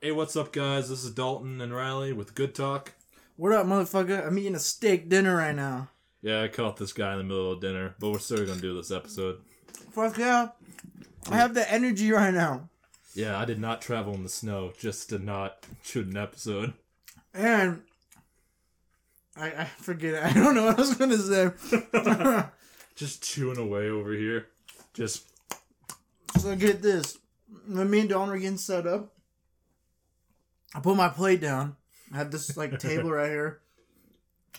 Hey, what's up, guys? This is Dalton and Riley with Good Talk. What up, motherfucker? I'm eating a steak dinner right now. Yeah, I caught this guy in the middle of dinner, but we're still gonna do this episode. Fuck yeah. I have the energy right now. Yeah, I did not travel in the snow just to not shoot an episode. And I, I forget it. I don't know what I was gonna say. Just chewing away over here. Just so get this. When me and Don were getting set up, I put my plate down. I had this like table right here.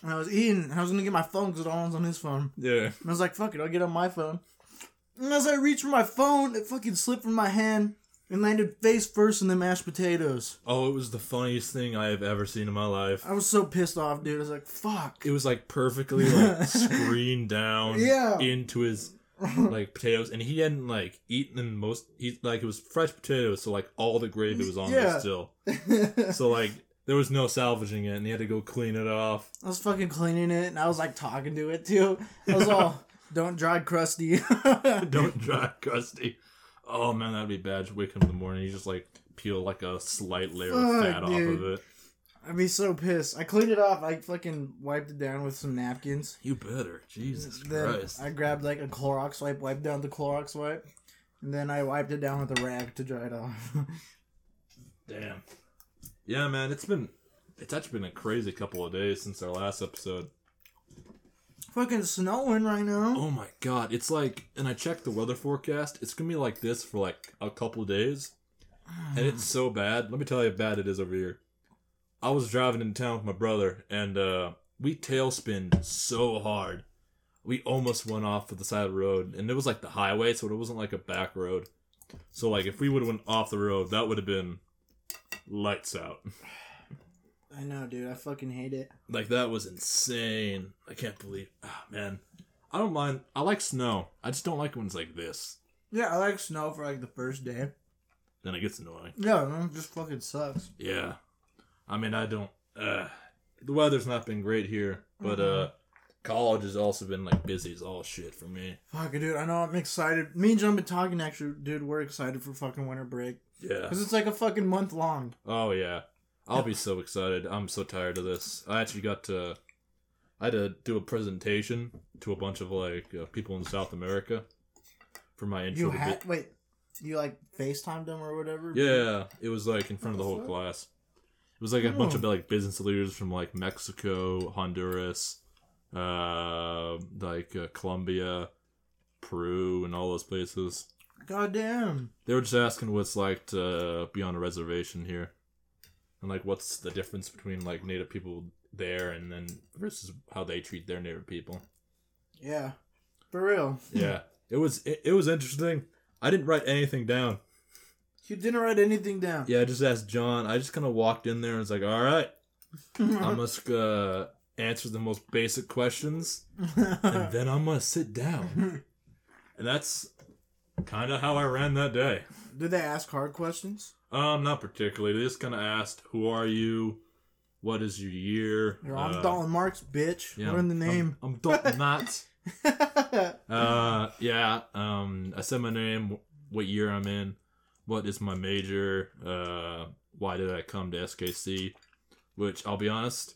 And I was eating. I was gonna get my phone because Don's on his phone. yeah. And I was like, fuck it, I'll get on my phone. And as I reached for my phone, it fucking slipped from my hand and landed face first in the mashed potatoes. Oh, it was the funniest thing I have ever seen in my life. I was so pissed off, dude. I was like, fuck. It was like perfectly like screened down Yeah. into his like potatoes, and he hadn't like eaten most. He like it was fresh potatoes, so like all the gravy was on there still. So like there was no salvaging it, and he had to go clean it off. I was fucking cleaning it and I was like talking to it too. I was all, don't dry crusty. Don't dry crusty. Oh man, that'd be bad. Just wake up in the morning, you just like peel like a slight layer of Fuck, fat off of it. I'd be so pissed. I cleaned it off. I fucking wiped it down with some napkins. You better, Jesus Then Christ. I grabbed like a Clorox wipe, wiped down the Clorox wipe, and then I wiped it down with a rag to dry it off. Damn. Yeah, man, it's been it's actually been a crazy couple of days since our last episode. fucking snowing right now. Oh my god, it's like, and I checked the weather forecast. It's gonna be like this for like a couple of days, and it's so bad. Let me tell you how bad it is over here. I was driving in town with my brother, and uh, we tailspinned so hard, we almost went off of the side of the road, and it was like the highway, so it wasn't like a back road. So like, if we would have went off the road, that would have been lights out. I know, dude. I fucking hate it. Like that was insane. I can't believe. Ah, man, I don't mind. I like snow. I just don't like when it's like this. Yeah, I like snow for like the first day. Then it gets annoying. Yeah, it just fucking sucks. Yeah, I mean, I don't. Uh, the weather's not been great here, but uh, college has also been like busy as all shit for me. Fuck it, dude. I know I'm excited. Me and John been talking actually, dude. We're excited for fucking winter break Yeah. because it's like a fucking month long. Oh yeah. I'll be so excited. I'm so tired of this. I actually got to. I had to do a presentation to a bunch of like uh, people in South America for my intro. You had wait, you like Facetimed them or whatever? Yeah, it was like in front of the whole class. It was like a bunch Oh. of like business leaders from like Mexico, Honduras, uh, like uh, Colombia, Peru, and all those places. God damn. They were just asking what it's like to be on a reservation here, and like what's the difference between like Native people there and then versus how they treat their Native people. Yeah, for real. Yeah, it was it, it was interesting. I didn't write anything down. You didn't write anything down. Yeah, I just asked John. I just kind of walked in there and was like, "All right, I must uh, answer the most basic questions, and then I'm gonna sit down." And that's kind of how I ran that day. Did they ask hard questions? Um, not particularly. They just kind of asked, "Who are you? What is your year?" Yo, I'm Uh, Dalton Marks, bitch. yeah, Learn the name. I'm, I'm Dalton. Uh, yeah. Um, I said my name, what year I'm in, what is my major, uh, why did I come to SKC, which I'll be honest,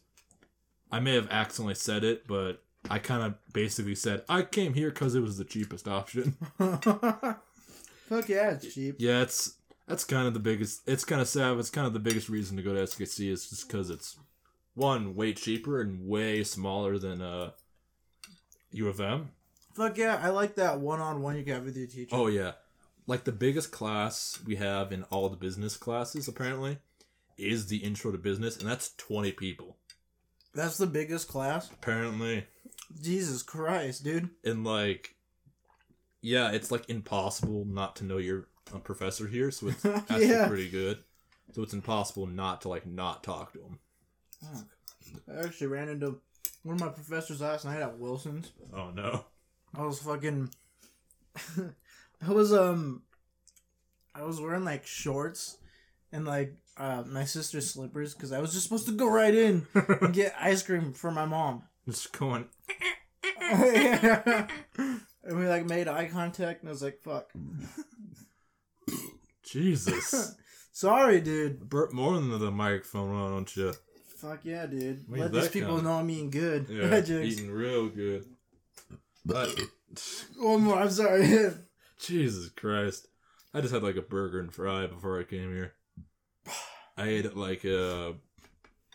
I may have accidentally said it, but I kind of basically said I came here because it was the cheapest option. Fuck yeah, it's cheap. yeah, it's that's kind of the biggest. It's kind of sad. but It's kind of the biggest reason to go to SKC is just because it's one way cheaper and way smaller than uh U of M. Fuck yeah, I like that one-on-one you got with your teacher. Oh yeah, like the biggest class we have in all the business classes apparently is the intro to business, and that's twenty people That's the biggest class? apparently. Jesus Christ, dude. And like, yeah, it's like impossible not to know you're professor here, so it's actually Yeah. pretty good. So it's impossible not to like not talk to him. I actually ran into one of my professors last night at Wilson's. Oh no. I was fucking. I was um. I was wearing like shorts and like uh my sister's slippers because I was just supposed to go right in and get ice cream for my mom. Just going. and we like made eye contact and I was like, "Fuck." Jesus. Sorry, dude. Burp more than the microphone, why don't you? Fuck yeah, dude. Where's Let these people come? know I'm eating good. Yeah, eating real good. But One more. I'm sorry. Jesus Christ, I just had like a burger and fry before I came here. I ate at like a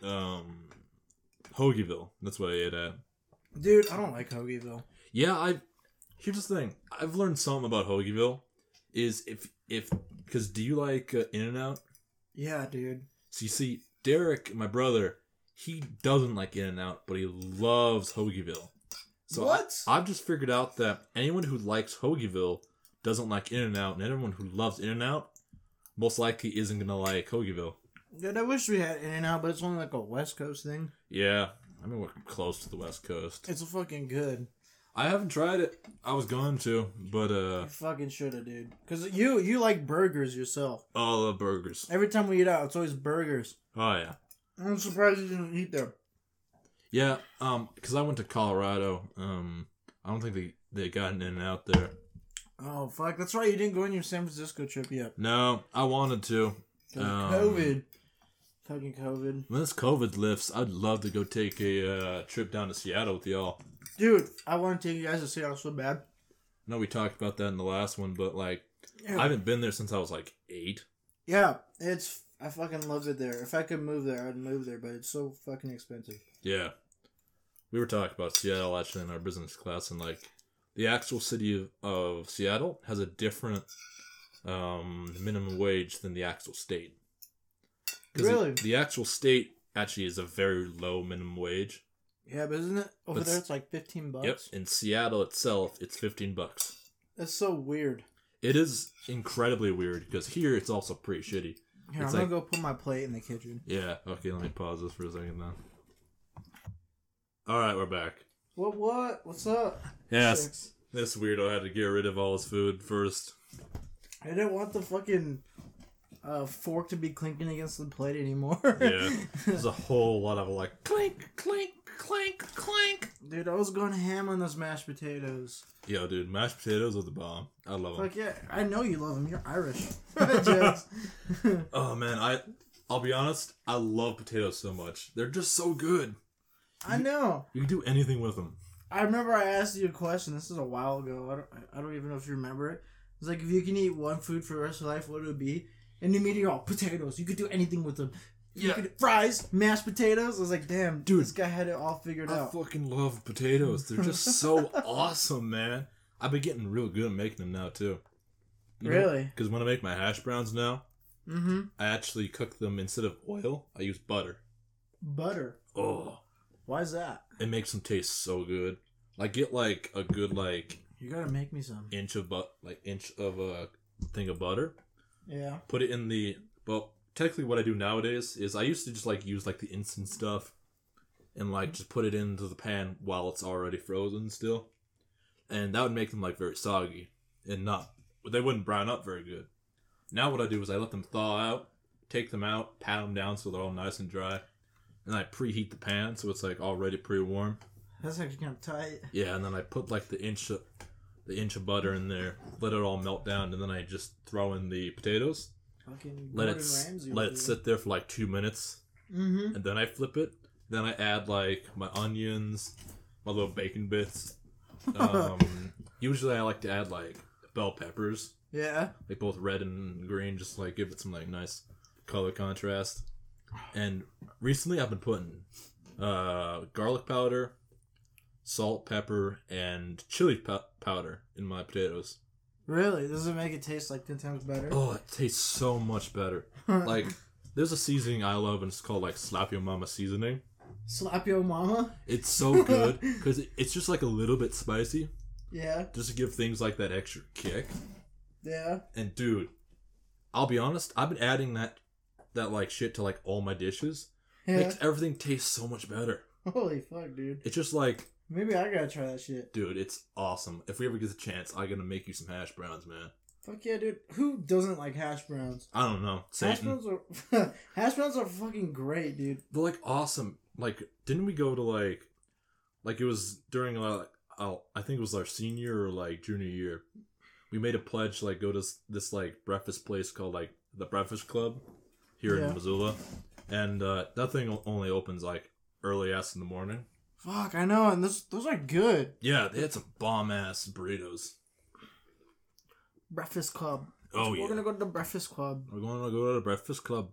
um Hoagieville. That's what I ate at. dude, I don't like Hoagieville. Yeah, I. Here's the thing. I've learned something about Hoagieville. Is if if because do you like uh, In and Out? Yeah, dude. So you see, Derek, my brother, he doesn't like In and Out, but he loves Hoagieville. So What? I, have just figured out that anyone who likes Hoagieville doesn't like In and Out, and anyone who loves In and Out most likely isn't gonna like Hoagieville. Dude, I wish we had In and Out, but it's only like a West Coast thing. Yeah, I mean we're close to the West Coast. It's fucking good. I haven't tried it. I was going to, but uh, You fucking shoulda, dude. Cause you you like burgers yourself. all the burgers. Every time we eat out, it's always burgers. Oh yeah. I'm surprised you didn't eat there. Yeah, um, because I went to Colorado. Um, I don't think they they got in and out there. Oh fuck, that's right. You didn't go on your San Francisco trip yet. No, I wanted to. Um, COVID. Fucking COVID. When this COVID lifts, I'd love to go take a uh, trip down to Seattle with y'all. Dude, I want to take you guys to Seattle so bad. I know we talked about that in the last one, but like Yeah. I haven't been there since I was like eight. yeah, it's I fucking love it there. If I could move there, I'd move there, but it's so fucking expensive. Yeah, we were talking about Seattle actually in our business class, and like the actual city of, of Seattle has a different um, minimum wage than the actual state. Really? the actual state actually is a very low minimum wage. Yeah, but isn't it over But there? It's like fifteen bucks. Yep. In Seattle itself, it's fifteen bucks. That's so weird. It is incredibly weird because here it's also pretty shitty. Here, It's I'm like- gonna go put my plate in the kitchen. Yeah. Okay. Let me pause this for a second then. All right, we're back. What? What? What's up? Yes. Chicks? This weirdo had to get rid of all his food first. I didn't want the fucking uh, fork to be clinking against the plate anymore. Yeah. There's a whole lot of like clink, clink, clink, clink. Dude, I was going ham on those mashed potatoes. Yo, dude, mashed potatoes are the bomb. I love them. Fuck yeah, I know you love them. You're Irish. Oh man, I I'll be honest, I love potatoes so much. They're just so good. I know. You can do anything with them. I remember I asked you a question. This is a while ago. I don't, I don't even know if you remember it. It's like if you can eat one food for the rest of your life, what would it be? And immediately, you're all potatoes. You could do anything with them. You Yeah. could fries, mashed potatoes. I was like, damn, Dude. this guy had it all figured I out. I fucking love potatoes. They're just so awesome, man. I've been getting real good at making them now too. Really? Because when I make my hash browns now, Mm-hmm. I actually cook them instead of oil. I use butter. Butter. Oh, Why is that? it makes them taste so good. Like get like a good like You gotta make me some. inch of but like inch of a thing of butter. Yeah. Put it in the well. Technically, what I do nowadays is I used to just like use like the instant stuff, and like just put it into the pan while it's already frozen still, and that would make them like very soggy and not. They wouldn't brown up very good. Now what I do is I let them thaw out, take them out, pat them down so they're all nice and dry, and I preheat the pan so it's like already pre-warm. That's actually kind of tight. Yeah, and then I put like the inch of the inch of butter in there, let it all melt down, and then I just throw in the potatoes, Fucking let it Gordon s- Ramsay let it sit there for like two minutes, Mm-hmm. and then I flip it. Then I add like my onions, my little bacon bits. Um, usually I like to add like bell peppers, Yeah. like both red and green, just like give it some like nice color contrast. And recently I've been putting uh, garlic powder, salt, pepper, and chili pow- powder in my potatoes. Really? Does it make it taste like ten times better? Oh, it tastes so much better. Like, there's a seasoning I love, and it's called like Slap Your Mama seasoning. Slap your mama? It's so good because it's just like a little bit spicy, Yeah. just to give things like that extra kick. Yeah. And dude, I'll be honest, I've been adding that that like shit to like all my dishes. Yeah. Makes everything taste so much better. Holy fuck, dude. It's just like, Maybe I gotta try that shit. dude, it's awesome. If we ever get the chance, I'm gonna make you some hash browns, man. Fuck yeah, dude. Who doesn't like hash browns? I don't know, Hash browns are hash browns are fucking great, dude. They're like awesome. Like, didn't we go to like, like it was during uh, like, oh, I think it was our senior or like junior year. We made a pledge to like go to this, this like breakfast place called like the Breakfast Club here Yeah. in Missoula, and uh, that thing only opens like early ass in the morning. Fuck, I know, and those those are good. Yeah, they had some bomb ass burritos. Breakfast Club. Oh We're yeah, gonna go to the Breakfast Club. we're going to go to the Breakfast Club,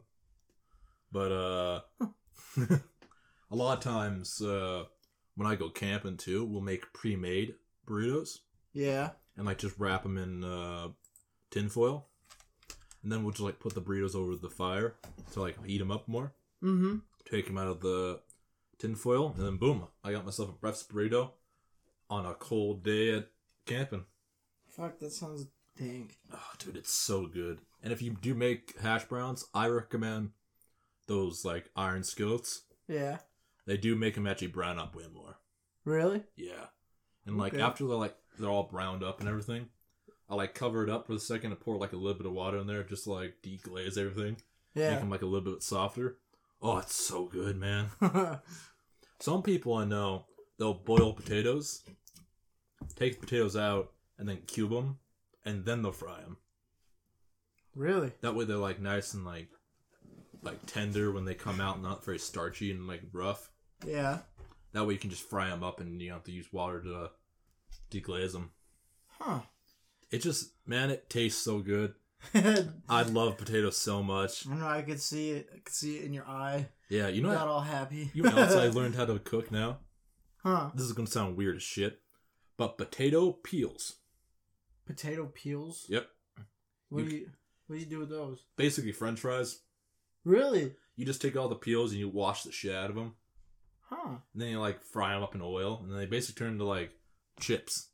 but uh, a lot of times uh, when I go camping too, we'll make pre-made burritos. Yeah. and like just wrap them in uh, tinfoil, and then we'll just like put the burritos over the fire to like heat them up more. Mm-hmm. Take them out of the tinfoil, and then boom, I got myself a breakfast burrito on a cold day at camping. Fuck, that sounds dank. Oh, dude, it's so good. And if you do make hash browns, I recommend those like iron skillets. Yeah. They do make them actually brown up way more. Really? Yeah. And like Okay. after they're like they're all browned up and everything, I like cover it up for a second and pour like a little bit of water in there just to like deglaze everything. Yeah. Make them like a little bit softer. Oh, it's so good, man. Some people I know, they'll boil potatoes, take the potatoes out, and then cube them, and then they'll fry them. really? That way they're like nice and like like tender when they come out, not very starchy and like rough. Yeah. That way you can just fry them up and you don't have to use water to uh, deglaze them. Huh. It just, man, it tastes so good. I I love potatoes so much. know. I could see it. I could see it in your eye. Yeah, you know got all happy. You know else I learned how to cook now? Huh? This is gonna sound weird as shit, but potato peels. Potato peels. Yep, What You- do you What do you do with those? basically French fries. Really? You just take all the peels and you wash the shit out of them, Huh? and then you like fry them up in oil, and then they basically turn into like chips.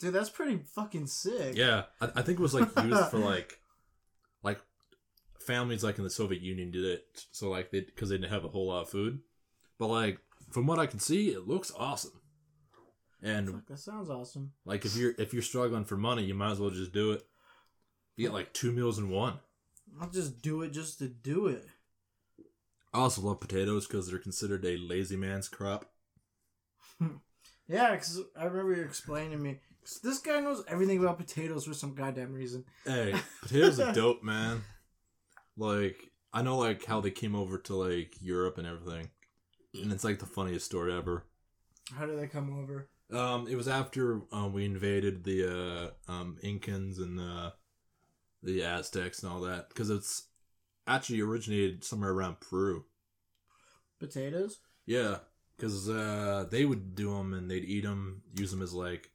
Dude, that's pretty fucking sick. Yeah, I, I think it was like used for like, like families like in the Soviet Union did it, so like they because they didn't have a whole lot of food, but like from what I can see, it looks awesome. And Fuck, that sounds awesome. like if you're if you're struggling for money, you might as well just do it. You get like two meals in one. I'll just do it just to do it. I also love potatoes because they're considered a lazy man's crop. Yeah, because I remember you explaining to me. This guy knows everything about potatoes for some goddamn reason. Hey, potatoes are dope, man. Like I know like how they came over to like Europe and everything, and it's like the funniest story ever. How did they come over? Um, it was after um, we invaded the uh, um, Incans and uh, the Aztecs and all that because it's actually originated somewhere around Peru. Potatoes? Yeah, because uh, they would do them and they'd eat them, use them as like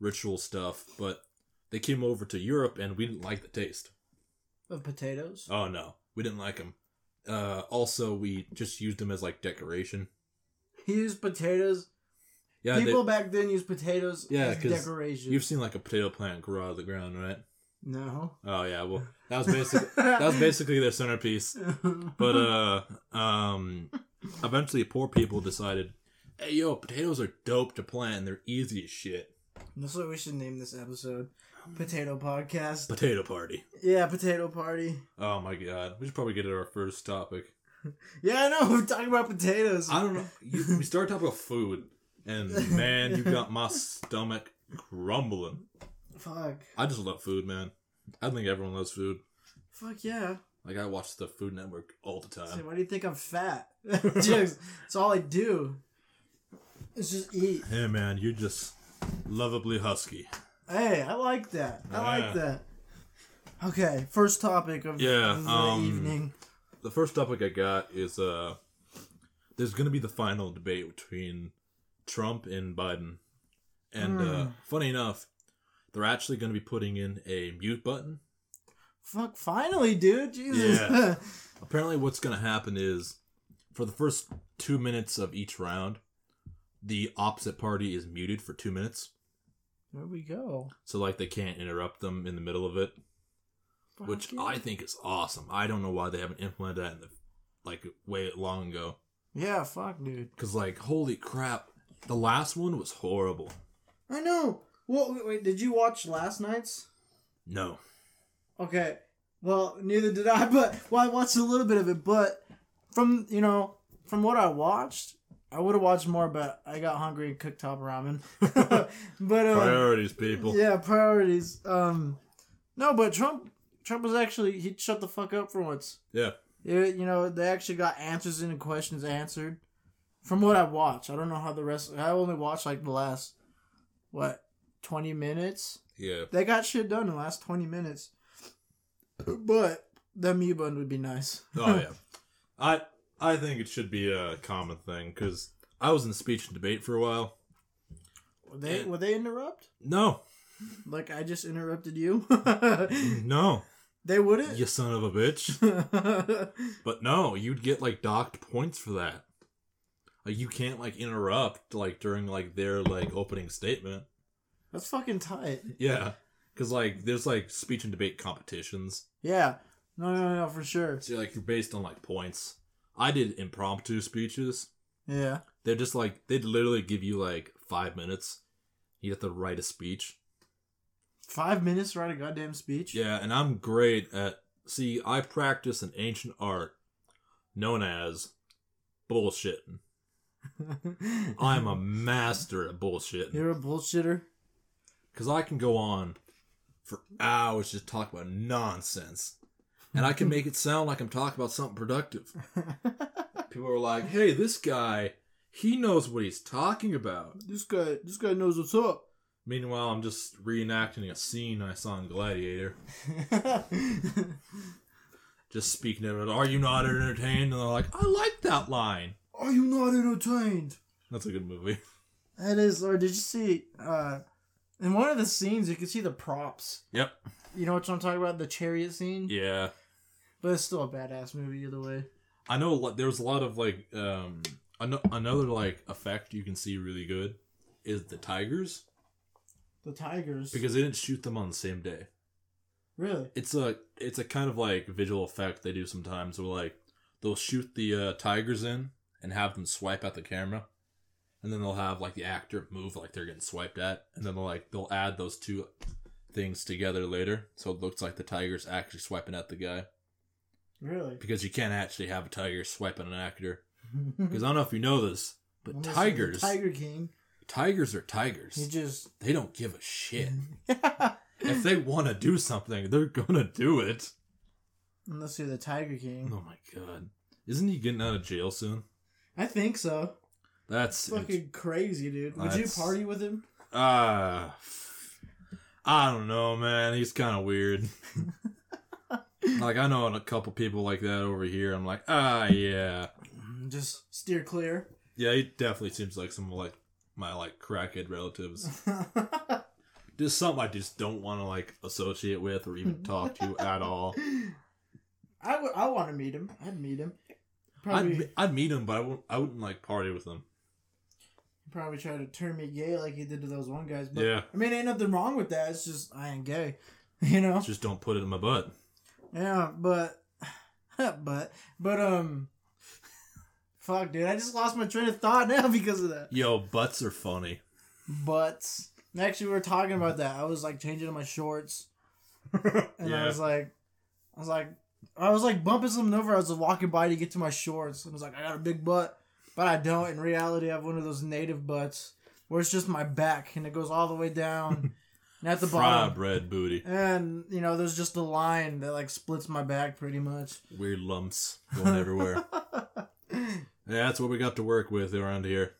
ritual stuff. But they came over to Europe and we didn't like the taste. Of potatoes? Oh no, we didn't like them. Uh, also, we just used them as like decoration. He used potatoes. Yeah, they- People back then used potatoes Yeah, as decoration. you've seen like a potato plant grow out of the ground, right? No. Oh yeah, well that was basically that was basically their centerpiece. But uh, um, eventually poor people decided, hey yo, potatoes are dope to plant. and They're easy as shit. That's what we should name this episode. Um, Potato Podcast. Potato party. Yeah, Potato Party. Oh my god, we should probably get to our first topic. Yeah, I know. We're talking about potatoes. I don't know. You, we started talking about food, and man, you got my stomach crumbling. Fuck. I just love food, man. I think everyone loves food. Fuck yeah. Like I watch the Food Network all the time. why do you think I'm fat? Jokes. It's all I do. It's just eat. Hey man, you're just lovably husky. Hey, I like that. I Yeah. like that. Okay, first topic of Yeah, the um, evening. The first topic I got is uh, there's gonna be the final debate between Trump and Biden, and uh, Hmm. funny enough, they're actually gonna be putting in a mute button. Fuck, finally, dude. Jesus. Yeah. Apparently, what's gonna happen is, for the first two minutes of each round, the opposite party is muted for two minutes, there we go. so like they can't interrupt them in the middle of it. Fuck which yeah. I think is awesome. I don't know why they haven't implemented that in the like way long ago. Yeah, fuck, dude. Cause like holy crap, the last one was horrible. I know. Well, wait, wait, did you watch last night's? No, Okay. Well, neither did I, but well, I watched a little bit of it, but from you know, from what I watched, I would have watched more, but I got hungry and cooked top ramen. but um, priorities, people. yeah, priorities. Um, no, but Trump Trump was actually he shut the fuck up for once. Yeah. It, you know, they actually got answers and questions answered. From what I watched, I don't know how the rest. I only watched like the last what twenty minutes. Yeah. They got shit done in the last twenty minutes. But the mute button would be nice. Oh yeah. I I think it should be a common thing because I was in speech and debate for a while. Would they would they interrupt? No, Like I just interrupted you? no, they wouldn't. you son of a bitch. But no, you'd get like docked points for that. Like you can't like interrupt like during like their like opening statement. That's fucking tight. Yeah, because like there's like speech and debate competitions. Yeah. No, no, no, for sure. So like you're based on like points. I did impromptu speeches. Yeah. They're just like they'd literally give you like five minutes. You have to write a speech. Five minutes to write a goddamn speech. Yeah, and I'm great at. See, I practice an ancient art known as bullshitting. I'm a master at bullshitting. You're a bullshitter. Because I can go on for hours just talk about nonsense. And I can make it sound like I'm talking about something productive. People are like, hey, this guy, he knows what he's talking about. this guy, this guy knows what's up. Meanwhile, I'm just reenacting a scene I saw in Gladiator. Just speaking of it, are you not entertained? And they're like, I like that line. Are you not entertained? That's a good movie. That is, or did you see? uh In one of the scenes, you can see the props. Yep. You know what I'm talking about? The chariot scene. Yeah. But it's still a badass movie either way. I know there's a lot of like, um, ano- another like effect you can see really good is the tigers The tigers. because they didn't shoot them on the same day. really? It's a it's a kind of like visual effect they do sometimes where like they'll shoot the uh, tigers in and have them swipe at the camera, and then they'll have like the actor move like they're getting swiped at, and then they'll like they'll add those two things together later, so it looks like the tiger's actually swiping at the guy Really? because you can't actually have a tiger swiping an actor because I don't know if you know this, but Unless tigers Tiger King. tigers are tigers. He just. They don't give a shit. if they want to do something, they're gonna do it. Unless you're the Tiger King. Oh my god. Isn't he getting out of jail soon? I think so. That's Fucking crazy, dude. Would That's- you party with him? uh I don't know, man. He's kind of weird. like I know a couple people like that over here. I'm like, ah, yeah, Just steer clear. yeah. He definitely seems like some like my like crackhead relatives. Just something I just don't want to like associate with or even talk to at all. I would. I want to meet him. I'd meet him. I'd, I'd meet him, but I wouldn't. I wouldn't like party with him. probably try to turn me gay like he did to those one guys. But Yeah, I mean, ain't nothing wrong with that. It's just I ain't gay. You know. just don't put it in my butt. Yeah, but, but, but um, fuck, dude, I just lost my train of thought now because of that. Yo, butts are funny. But actually, we were talking about that. I was like changing my shorts, and I was like, I was like, I was like bumping something over. I was walking by to get to my shorts, and I was like, I got a big butt, but I don't. In reality, I have one of those native butts where it's just my back and it goes all the way down, at the fry bottom. bread booty. And you know, there's just a line that like splits my back pretty much. Weird lumps going everywhere. Yeah, that's what we got to work with around here.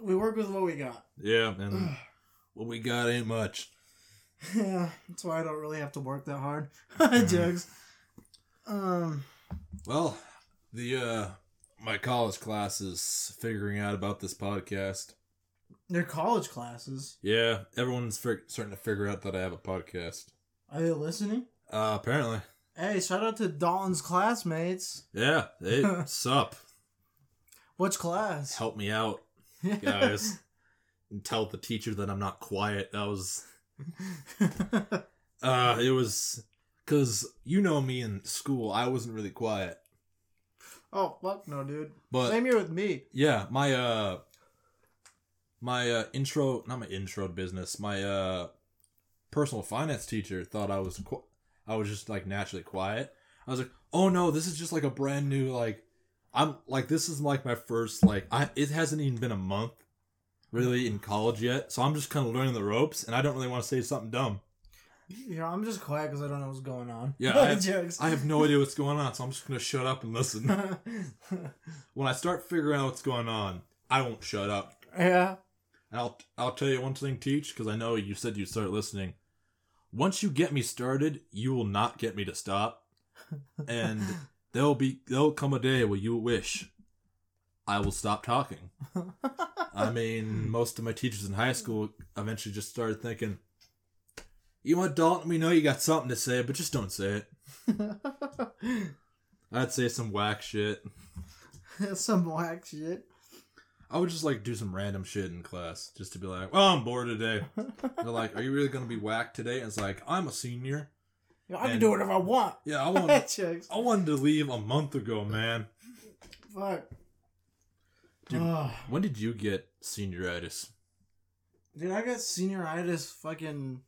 we work with what we got. Yeah, and what we got ain't much. Yeah, that's why I don't really have to work that hard. Jokes. Um, Well, the uh my college class is figuring out about this podcast. They're college classes. Yeah, everyone's fig- starting to figure out that I have a podcast. Are they listening? Uh apparently. Hey, shout out to Dalton's classmates. Yeah, hey, sup? Which class? Help me out, guys. and tell the teacher that I'm not quiet. That was uh it was cuz you know me in school, I wasn't really quiet. oh fuck no, dude. But Same here with me. Yeah, my uh my uh intro, not my intro to business, my uh personal finance teacher thought I was qu- I was just like naturally quiet. I was like, "Oh no, this is just like a brand new like I'm like this is like my first like I it hasn't even been a month really in college yet, so I'm just kind of learning the ropes and I don't really want to say something dumb." You know, I'm just quiet because I don't know what's going on. Yeah, I have. I have no idea what's going on, so I'm just gonna shut up and listen. when I start figuring out what's going on, I won't shut up. yeah. And I'll I'll tell you one thing, Teach, because I know you said you'd start listening. Once you get me started, you will not get me to stop, and there'll be there'll come a day where you wish I will stop talking. I mean, most of my teachers in high school eventually just started thinking, "You want Dalton? We know you got something to say, but just don't say it." I'd say some whack shit. Some whack shit. I would just like do some random shit in class just to be like, "Oh, I'm bored today." They're like, "Are you really gonna be whacked today?" And it's like, "I'm a senior." You know, I can And- do whatever I want. Yeah, I want. I wanted to leave a month ago, man. Fuck. Dude. Ugh. When did you get senioritis? Dude, I got senioritis fucking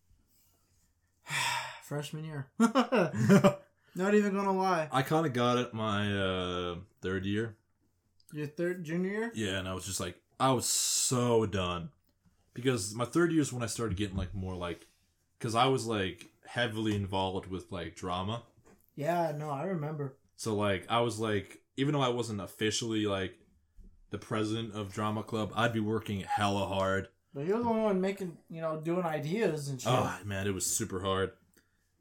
freshman year. Not even gonna lie. I kind of got it my uh, third year. Your third junior year? Yeah, and I was just like, I was so done because my third year is when I started getting like more like, because I was like heavily involved with like drama. Yeah, no, I remember. So like I was like, even though I wasn't officially like the president of drama club, I'd be working hella hard. But you're the one making, you know, doing ideas and shit. Oh man, it was super hard.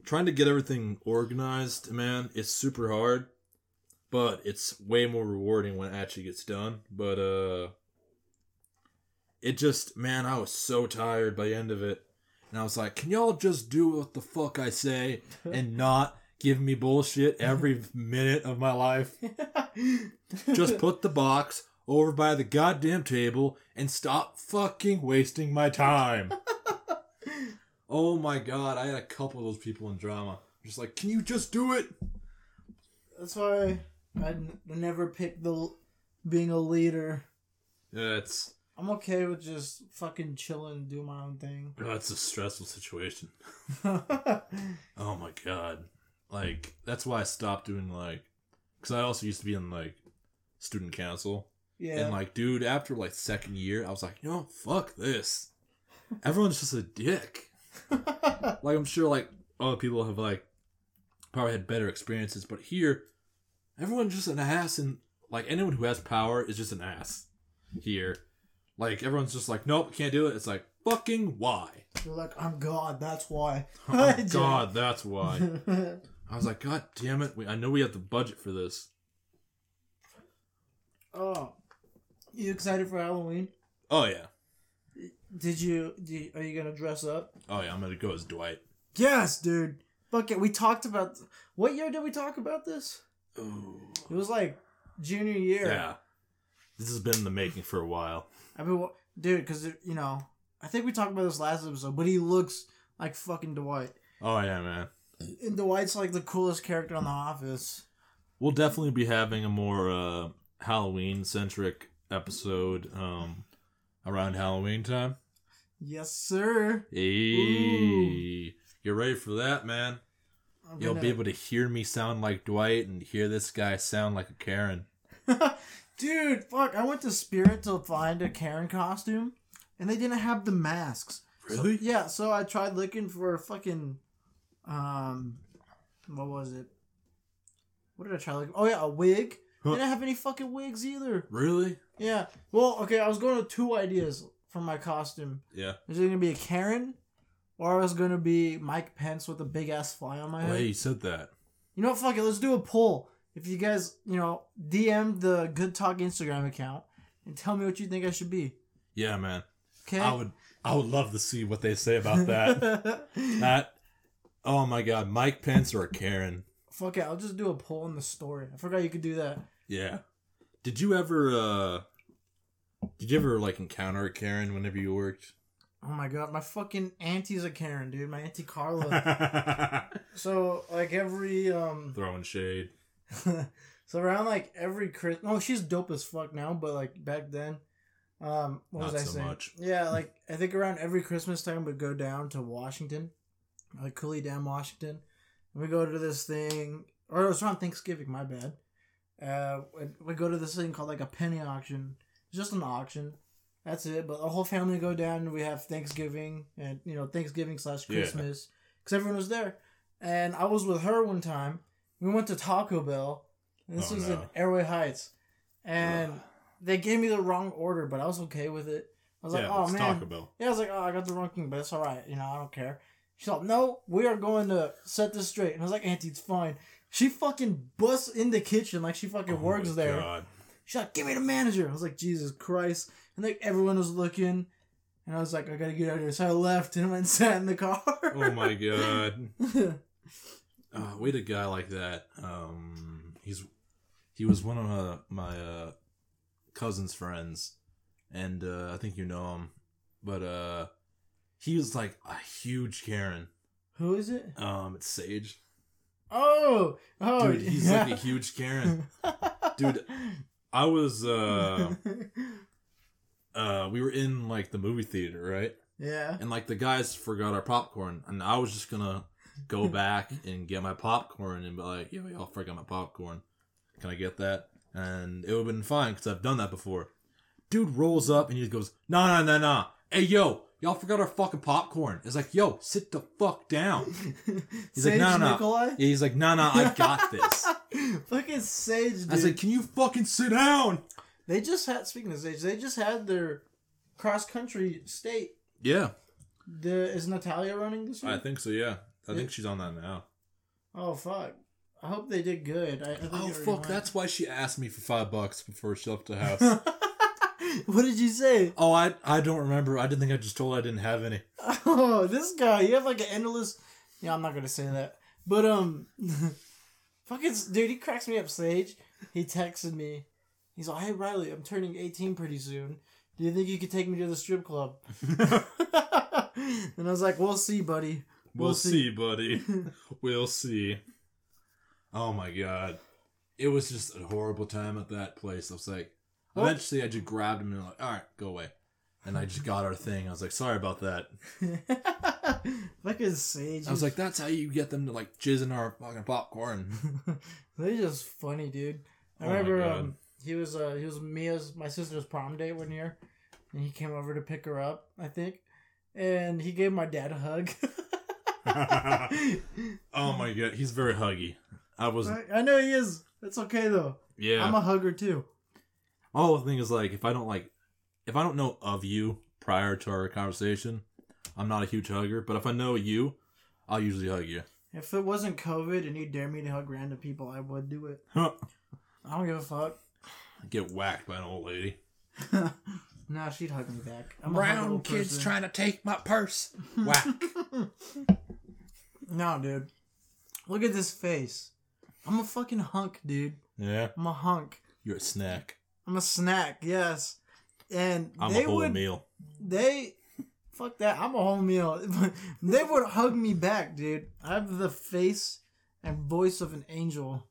Trying to get everything organized, man, it's super hard. But it's way more rewarding when it actually gets done. But uh it just man, I was so tired by the end of it. And I was like, can y'all just do what the fuck I say and not give me bullshit every minute of my life? Just put the box over by the goddamn table and stop fucking wasting my time. oh my god, I had a couple of those people in drama. Just like, can you just do it? That's why I n- never picked the l- being a leader. Yeah, it's I'm okay with just fucking chilling and do my own thing. oh, it's a stressful situation. Oh my god, like that's why I stopped doing like, because I also used to be in like student council. yeah. And like, dude, after like second year, I was like, you know, fuck this. Everyone's just a dick. Like, I'm sure like other people have like probably had better experiences, but here, everyone's just an ass, and like anyone who has power is just an ass. Here, like everyone's just like, nope, can't do it. It's like fucking why? You're like, I'm God, that's why. Oh God, that's why. I was like, God damn it! We, I know we have the budget for this. oh. You excited for Halloween? Oh yeah, Did you, did, are you gonna dress up? oh yeah. I'm gonna go as Dwight. Yes, dude. Fuck it. We talked about what year did we talk about this? Ooh. It was like junior year. Yeah. This has been in the making for a while. I mean, dude, because you know, I think we talked about this last episode, but he looks like fucking Dwight, Oh yeah, man. and Dwight's like the coolest character on The Office. We'll definitely be having a more uh, Halloween centric episode um, around Halloween time. Yes, sir. Hey, you're ready for that, man? I'm You'll gonna- be able to hear me sound like Dwight and hear this guy sound like a Karen. Dude, fuck! I went to Spirit to find a Karen costume, and they didn't have the masks. Really? Yeah, so I tried looking for a fucking, um, what was it? What did I try looking? Oh yeah, a wig. Huh. They didn't have any fucking wigs either. Really? Yeah. Well, okay, I was going to two ideas for my costume. Yeah. Is it gonna be a Karen, or I was gonna be Mike Pence with a big ass fly on my Oh, head? hey, you said that. You know what? Fuck it. Let's do a poll. If you guys, you know, DM the Good Talk Instagram account and tell me what you think I should be. Yeah, man. Okay. I would. I would love to see what they say about that. that. Oh my God, Mike Pence or Karen? Fuck it. I'll just do a poll in the story. I forgot you could do that. Yeah. Did you ever? uh Did you ever like encounter a Karen whenever you worked? Oh my god, my fucking auntie's a Karen, dude. My auntie Carla. so like every um, Throwing shade. so around like every Christmas, Oh, she's dope as fuck now, but like back then, um, what Not was I so saying? much. Yeah, like I think around every Christmas time we go down to Washington, like Coulee Dam, Washington, and we go to this thing, or it was around Thanksgiving. My bad. Uh, we go to this thing called like a penny auction. It's just an auction. That's it. But the whole family go down we have Thanksgiving and you know Thanksgiving slash Christmas because everyone was there, and I was with her one time. We went to Taco Bell. And this Oh, was no. in Airway Heights, and they gave me the wrong order, but I was okay with it. I was like, "Oh man, Taco Bell. yeah." I was like, "Oh, I got the wrong thing, but it's all right. You know, I don't care." She's like, "No, we are going to set this straight." And I was like, "Auntie, it's fine." She fucking busts in the kitchen like she fucking Oh works there. God. She's like, "Give me the manager." I was like, "Jesus Christ!" And like everyone was looking, and I was like, "I gotta get out of here." So I left and went and sat in the car. Oh my god. Uh, we had a guy like that. Um, he's he was one of uh, my uh, cousin's friends, and uh, I think you know him. But uh, he was like a huge Karen. Who is it? Um, it's Sage, Oh, oh, dude. He's yeah. like a huge Karen. Dude, I was uh, uh, we were in like the movie theater, right? yeah. and like the guys forgot our popcorn, and I was just gonna go back and get my popcorn and be like, "Yo, y'all forgot my popcorn. Can I get that?" And it would have been fine because I've done that before. Dude rolls up and he goes, "Nah, nah, nah, nah. Hey, yo, y'all forgot our fucking popcorn." It's like, "Yo, sit the fuck down." He's like, Sage "No, no, no." Nikolai? Yeah, he's like, "Nah, nah, I got this." Fucking Sage, dude. I was like, "Can you fucking sit down?" They just had, speaking of Sage, they just had their cross country state. Yeah, The Is Natalia running this year? I think so. Yeah, I Yeah. think she's on that now. oh, fuck. I hope they did good. I, I think Oh fuck, won. that's why she asked me for five bucks before she left the house. what did you say? Oh, I I don't remember. I didn't think I just told her I didn't have any. Oh, this guy, you have like an endless. Yeah, I'm not gonna say that, but um, fucking dude, he cracks me up. Sage, he texted me. He's like, "Hey Riley, I'm turning 18 pretty soon. Do you think you could take me to the strip club?" and I was like, "We'll see, buddy. we'll We'll see. see." buddy. we'll see. Oh my god. It was just a horrible time at that place. I was like, Well- eventually I just grabbed him and I'm like, all right, go away. And I just got our thing. I was like, sorry about that. fucking Sage. I was like, that's how you get them to like jizz in our fucking popcorn. They're just funny, dude. I Oh remember um, he was uh he was Mia's my sister's prom date one year, and he came over to pick her up, I think, and he gave my dad a hug. oh my god, he's very huggy. I was, I, I know he is. It's okay though. yeah. I'm a hugger too. All the thing is like if I don't like if I don't know of you prior to our conversation, I'm not a huge hugger. But if I know you, I'll usually hug you. If it wasn't COVID and you dare me to hug random people, I would do it. Huh. I don't give a fuck. Get whacked by an old lady. nah, she'd hug me back. I'm a huggable person. Trying to take my purse. Whack. No, dude. Look at this face. I'm a fucking hunk, dude. yeah. I'm a hunk. You're a snack. I'm a snack, yes. And I'm they a whole would meal. they fuck that. I'm a whole meal. they would hug me back, dude. I have the face and voice of an angel.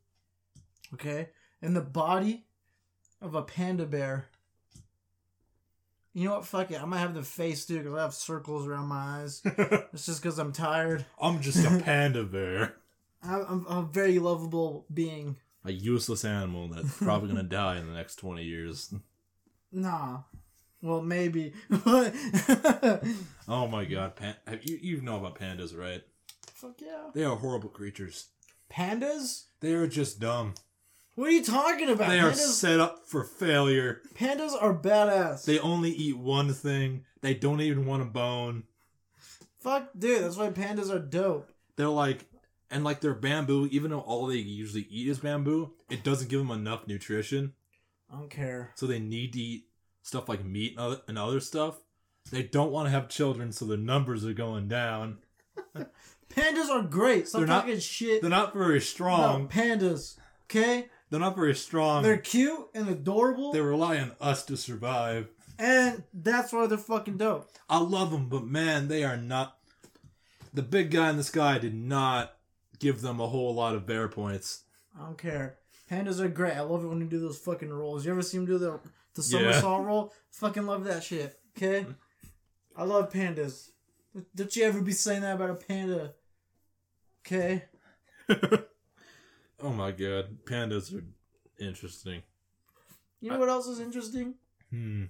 Okay? And the body of a panda bear. You know what? Fuck it. I might have the face too, because I have circles around my eyes. It's just because I'm tired. I'm just a panda bear. I'm, I'm a very lovable being. A useless animal that's probably gonna die in the next twenty years. Nah. Well, maybe. Oh my god, pan- have you you know about pandas, right? Fuck yeah. They are horrible creatures. Pandas? They are just dumb. What are you talking about? They are pandas, set up for failure. pandas are badass. They only eat one thing. They don't even want a bone. Fuck, dude. That's why pandas are dope. They're like, and like their bamboo, even though all they usually eat is bamboo, it doesn't give them enough nutrition. I don't care. So they need to eat stuff like meat and other, and other stuff. They don't want to have children, so their numbers are going down. Pandas are great. Stop They're not- talking shit. They're not very strong. pandas. Okay, They're not very strong. they're cute and adorable, They rely on us to survive. and that's why they're fucking dope. I love them, but man, they are not. The big guy in the sky did not give them a whole lot of bear points. I don't care. Pandas are great. I love it when you do those fucking rolls. You ever see them do the the Yeah. somersault roll? Fucking love that shit. Okay, I love pandas. Don't you ever be saying that about a panda? Okay. oh my god, pandas are interesting. You know what else is interesting? Hmm.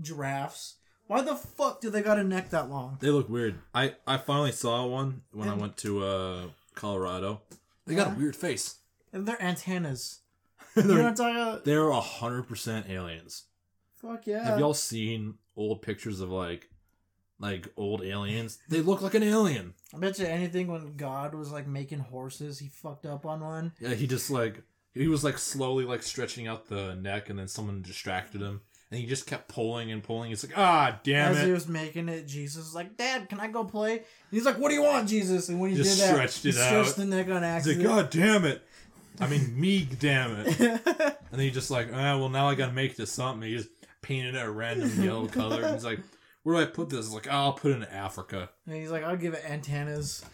Giraffes. Why the fuck do they got a neck that long? They look weird. I I finally saw one when I went to uh Colorado. They got a weird face. And they're antennas. You know what they're I'm they're a hundred percent aliens. Fuck yeah. Have y'all seen old pictures of like like old aliens? They look like an alien. I bet you anything when God was like making horses, he fucked up on one. Yeah, he just like he was like slowly like stretching out the neck, and then someone distracted him, and he just kept pulling and pulling. It's like ah, damn As he was making it, Jesus was like, Dad, can I go play? And he's like, What do you want, Jesus? And when he Just did that, stretched he it stretched out. the neck on accident. He's like. God damn it! I mean, me, damn it! And then he just like, ah, well, now I gotta make this something. He just painted it a random yellow color. And he's like, where do I put this? Like, oh, I'll put it in Africa. and he's like, I'll give it antennas.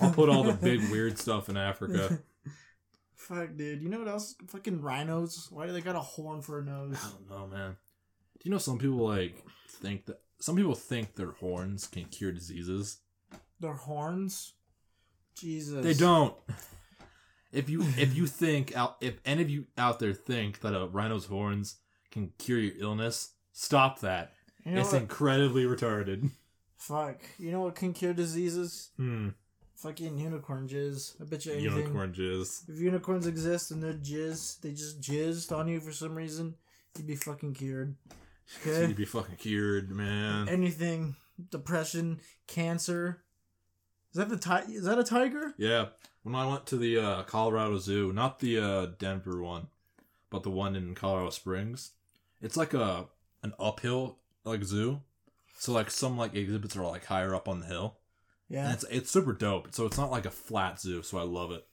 I'll put all the big weird stuff in Africa. Fuck, dude. You know what else? Fucking rhinos. Why do they got a horn for a nose? I don't know, man. Do you know some people like think that some people think their horns can cure diseases? Their horns? Jesus. They don't. If you if you think out if any of you out there think that a rhino's horns can cure your illness, stop that. You know it's what? incredibly retarded. Fuck. You know what can cure diseases? Hmm. Fucking unicorn jizz. I bet you anything. Unicorn jizz. If unicorns exist and they're jizz, they just jizzed on you for some reason, you'd be fucking cured. Okay? You'd be fucking cured, man. Anything. Depression, cancer. Is that the ti- Is that a tiger? Yeah. When I went to the uh, Colorado Zoo, not the uh, Denver one, but the one in Colorado Springs, it's like a an uphill like zoo. So like some like exhibits are like higher up on the hill. And Yeah. it's it's super dope. So it's not like a flat zoo, so I love it.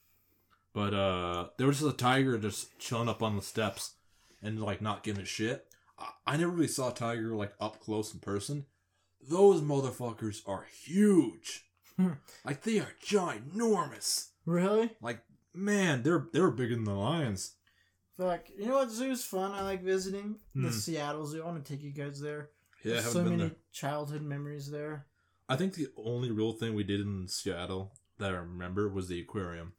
But uh there was just a tiger just chilling up on the steps and like not giving a shit. I, I never really saw a tiger like up close in person. Those motherfuckers are huge. Hmm. like they are ginormous. Really? Like man, they're they're bigger than the lions. Fuck. You know what zoo's fun? I like visiting the Hmm. Seattle Zoo. I want to take you guys there. Yeah, I There's haven't so been many there. childhood memories there. I think the only real thing we did in Seattle that I remember was the aquarium.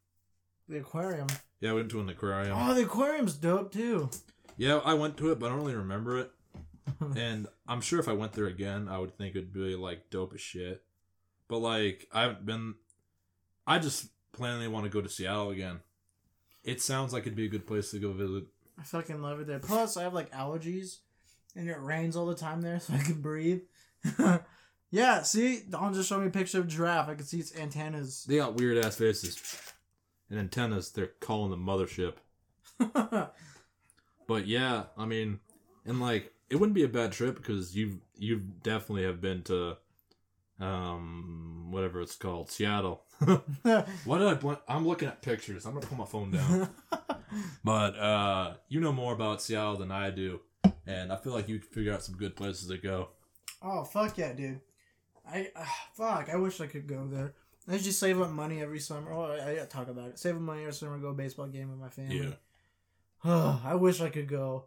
The aquarium. Yeah, I went to an aquarium. Oh, the aquarium's dope too. Yeah, I went to it, but I don't really remember it. and I'm sure if I went there again, I would think it'd be like dope as shit. But like, I haven't been. I just plainly want to go to Seattle again. It sounds like it'd be a good place to go visit. I fucking love it there. Plus, I have like allergies, and it rains all the time there, so I can breathe. yeah, see, Don just showed me a picture of giraffe. I can see its antennas. They got weird ass faces and antennas. They're calling the mothership. But yeah, I mean, and like, it wouldn't be a bad trip because you've you definitely have been to, um, whatever it's called, Seattle. Why did I? Bl- I'm looking at pictures. I'm gonna put my phone down. but uh, you know more about Seattle than I do, and I feel like you'd figure out some good places to go. oh fuck yeah, dude! I uh, fuck. I wish I could go there. I just save up money every summer. Oh, I, I talk about it. Save up money every summer, go baseball game with my family. Yeah. Oh, I wish I could go.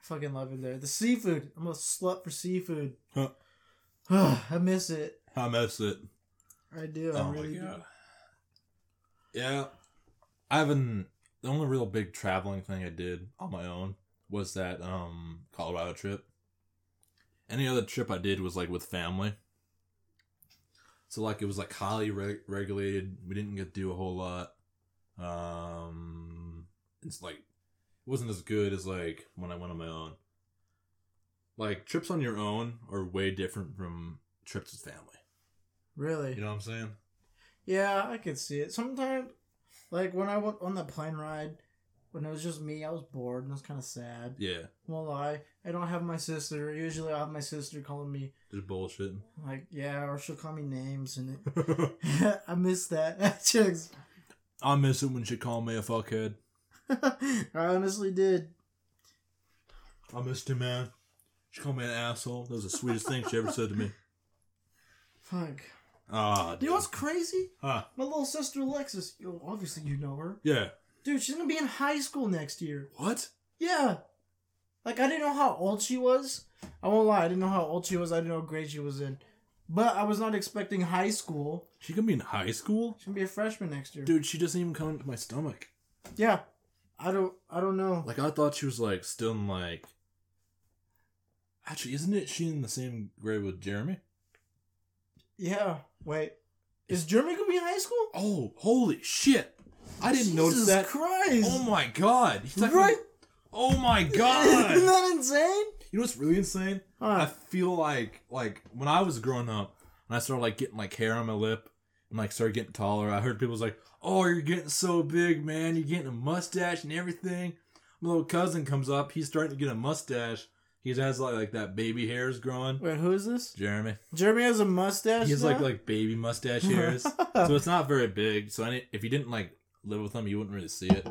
I fucking love it there. The seafood. I'm a slut for seafood. Huh. I miss it. I miss it. I do. I Oh really my do. Yeah, I haven't. The only real big traveling thing I did on my own was that um Colorado trip. Any other trip I did was like with family. So like it was like highly re- regulated. We didn't get to do a whole lot. Um, it's like it wasn't as good as like when I went on my own. Like trips on your own are way different from trips with family. Really? You know what I'm saying? Yeah, I could see it. Sometimes, like when I went on the plane ride, when it was just me, I was bored and it was kind of sad. Yeah, Won't lie. I don't have my sister. Usually, I have my sister calling me just bullshitting. like, yeah, or she'll call me names, and it, I miss that. Chicks. I miss it when she called me a fuckhead. I honestly did. I missed you, man. She called me an asshole. That was the sweetest thing she ever said to me. Fuck. Ah, You know what's crazy? Huh. My little sister Alexis. You obviously you know her, Yeah. Dude. She's gonna be in high school next year. What? Yeah. Like I didn't know how old she was. I won't lie, I didn't know how old she was. I didn't know what grade she was in. But I was not expecting high school. She gonna be in high school? She gonna be a freshman next year. Dude, she doesn't even come into my stomach. Yeah. I don't I don't know. Like I thought she was like still in like Actually, isn't it she in the same grade with Jeremy? Yeah. Wait. Is Jeremy gonna be in high school? Oh, holy shit! I didn't notice that. Christ. Oh my god! He's like, right? Oh my god! Isn't that insane? you know what's really insane? I feel like like when I was growing up, and I started like getting like hair on my lip and like started getting taller, I heard people was like, "Oh, you're getting so big, man! You're getting a mustache and everything." My little cousin comes up, he's starting to get a mustache. He has like like that baby hairs growing. Wait, who is this? Jeremy, Jeremy has a mustache. he has now? like like baby mustache hairs, so it's not very big. So I if you didn't like live with him, you wouldn't really see it.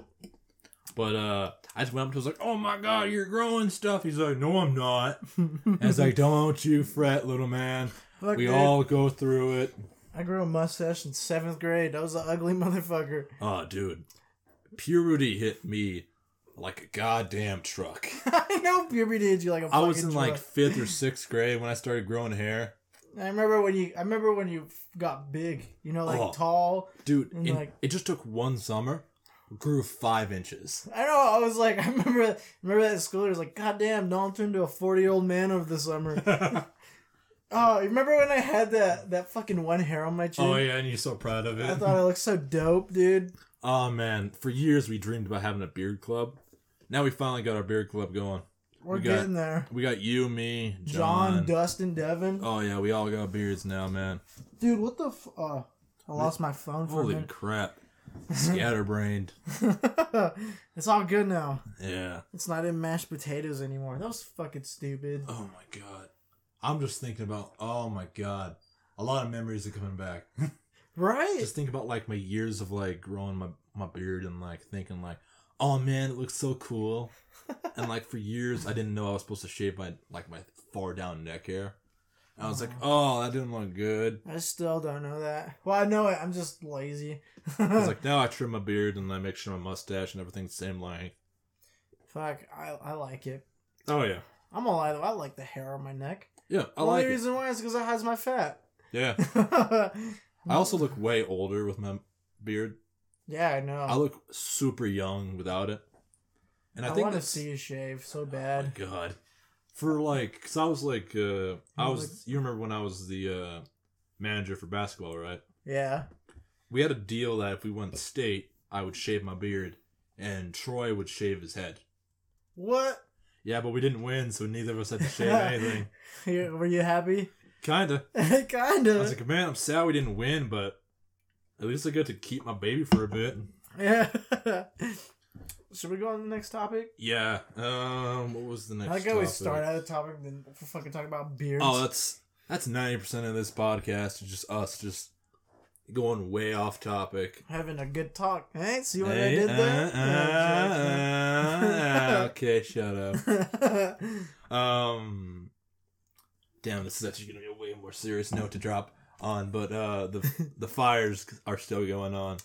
But uh, I just went up to him, was like, "Oh my god, you're growing stuff." He's like, "No, I'm not." And it's like, "Don't you fret, little man." We dude. all go through it. I grew a mustache in seventh grade. That was an ugly motherfucker. Oh, dude. Puberty hit me like a goddamn truck. I know puberty hit you like a I was in like fifth or sixth grade when I started growing hair. I remember when you. I remember when you got big. You know, like Oh. tall. Dude, And, it, like- it just took one summer, grew five inches. I know. I was like, I remember. Remember that school. It was like, God damn, Donald turned into a forty-year-old man over the summer. oh, you remember when I had that that fucking one hair on my chin? oh, yeah, and you're so proud of it. I thought I looked so dope, dude. oh, man. For years, we dreamed about having a beard club. Now we finally got our beard club going. We're We got- getting there. We got you, me, John, John. Dustin, Devin. oh, yeah, we all got beards now, man. Dude, what the? F- uh, I lost my phone for Holy crap. Scatterbrained. it's all good now. Yeah. It's not in mashed potatoes anymore. That was fucking stupid. Oh my god. I'm just thinking about oh my god. A lot of memories are coming back. Right? just think about like my years of like growing my, my beard and like thinking like, oh man, it looks so cool. And like for years I didn't know I was supposed to shave my like my far down neck hair. And I was like, oh, that didn't look good. I still don't know that. Well, I know it. I'm just lazy. I was like, now I trim my beard and I make sure my mustache and everything's the same length. Fuck, I, I like it. Oh yeah. I'm gonna lie though, I like the hair on my neck. Yeah, I The like only it. reason why is because it has my fat. Yeah. I also look way older with my beard. yeah, I know. I look super young without it. And I, I, think want to see you shave so Oh bad. my god. For like, cause I was like, uh, I was. look- You remember when I was the uh, manager for basketball, right? Yeah. We had a deal that if we went state, I would shave my beard, and Troy would shave his head. What? Yeah, but we didn't win, so neither of us had to shave anything. Were you happy? Kinda. kind of. I was like, man, I'm sad we didn't win, but at least I get to keep my baby for a bit. Yeah. Should we go on to the next topic? Yeah. Um. What was the next? Topic? I like how we start at a topic, then we're fucking talking about beards. Oh, that's that's ninety percent of this podcast is just us just going way off topic. having a good talk. Hey, see what Hey, I did there? uh, uh, uh, okay, shut up. Um, damn, this is actually gonna be a way more serious note to drop on, but uh, the the fires are still going on,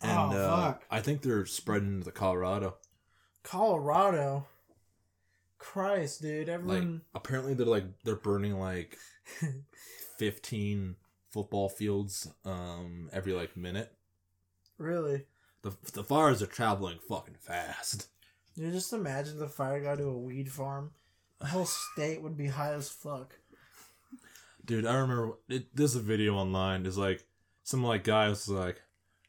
and Oh, uh. I think they're spreading into Colorado. Colorado. Christ, dude. Like, Everyone. apparently they're like they're burning like fifteen football fields um every like minute. really? The the fires are traveling fucking fast. You just imagine the fire got to a weed farm. The whole state would be high as fuck. Dude, I remember it, there's a video online. There's like some like guy was like,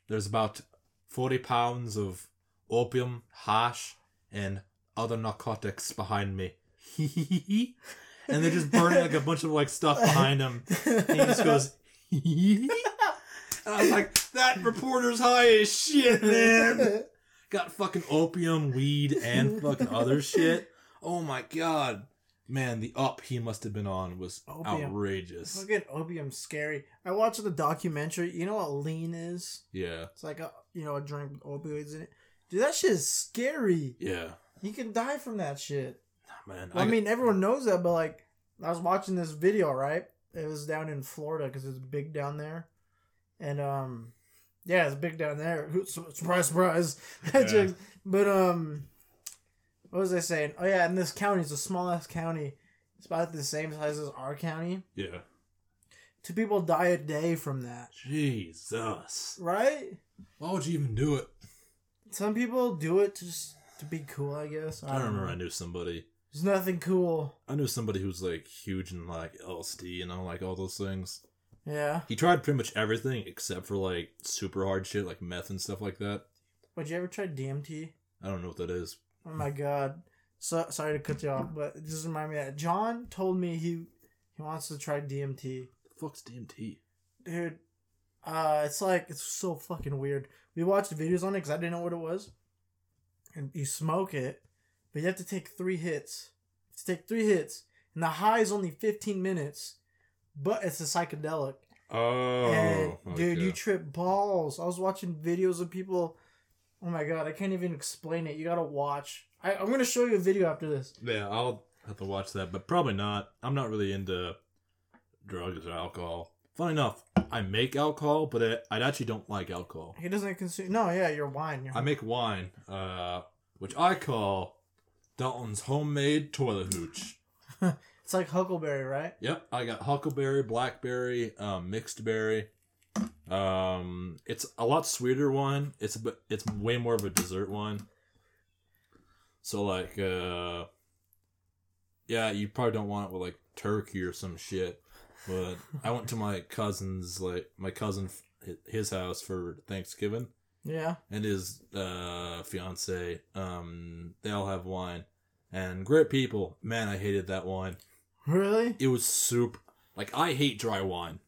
there's about forty pounds of opium, hash, and other narcotics behind me. and they're just burning like a bunch of like stuff behind him. And he just goes. and I was like, that reporter's high as shit, man. Got fucking opium, weed, and fucking other shit. Oh my god. Man, the up he must have been on was Opium. outrageous. Fucking opium's scary. I watched the documentary. You know what lean is? Yeah, It's like a you know a drink with opioids in it. Dude, that shit is scary. yeah. You can die from that shit. Man, Well, I, got- mean, everyone knows that, but like, I was watching this video, right? It was down in Florida because it's big down there, and um, yeah, it's big down there. Surprise, surprise. Yeah. But um, what was I saying? Oh yeah, in this county, it's a small ass county. It's about the same size as our county. yeah. Two people die a day from that, Jesus. right? Why would you even do it? Some people do it just to be cool, I guess. I, don't remember know. I knew somebody There's nothing cool. I knew somebody who's like huge in like LSD and all like all those things. Yeah. He tried pretty much everything except for like super hard shit like meth and stuff like that. Would you ever try DMT? I don't know what that is. Oh my god. So sorry to cut you off, but it just reminded me that John told me he he wants to try DMT. The fuck's DMT? Dude, uh, it's like it's so fucking weird. We watched videos on it because I didn't know what it was. And you smoke it, but you have to take three hits. To take three hits, and the high is only fifteen minutes, but it's a psychedelic. Oh, and dude, okay. you trip balls. I was watching videos of people. Oh my god, I can't even explain it. You gotta watch. I, I'm gonna show you a video after this. Yeah, I'll have to watch that, but probably not. I'm not really into drugs or alcohol. Funny enough, I make alcohol, but I, I actually don't like alcohol. He doesn't consume. No, yeah, your wine. Your I make wine, uh, which I call Dalton's homemade toilet hooch. it's like Huckleberry, right? Yep, I got huckleberry, blackberry, um, mixed berry. Um, it's a lot sweeter wine. It's a it's way more of a dessert wine. So like, uh, yeah, you probably don't want it with like turkey or some shit. But I went to my cousin's like my cousin his house for Thanksgiving Yeah. and his uh fiance. Um, they all have wine and great people. Man, I hated that wine. Really? It was soup. Like I hate dry wine.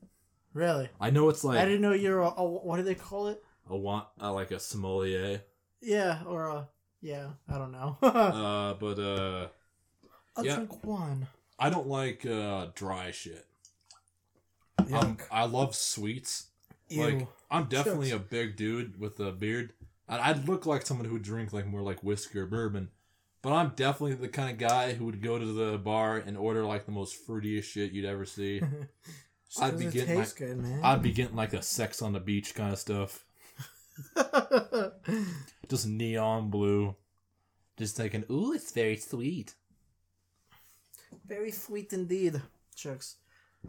Really? I know it's like I didn't know you're a, a what do they call it? a want uh, like a sommelier. Yeah, or a yeah. I don't know. uh, but uh, I'll yeah. drink one. I don't like uh dry shit. Yuck. Um, I love sweets. Ew. Like I'm definitely Shucks. a big dude with a beard. I'd look like someone who would drink like more like whiskey or bourbon. But I'm definitely the kind of guy who would go to the bar and order like the most fruitiest shit you'd ever see. Just I'd be getting tastes good, man. I'd be getting like a sex on the beach kind of stuff. Just neon blue. Just thinking, ooh, it's very sweet. Very sweet indeed. Chucks.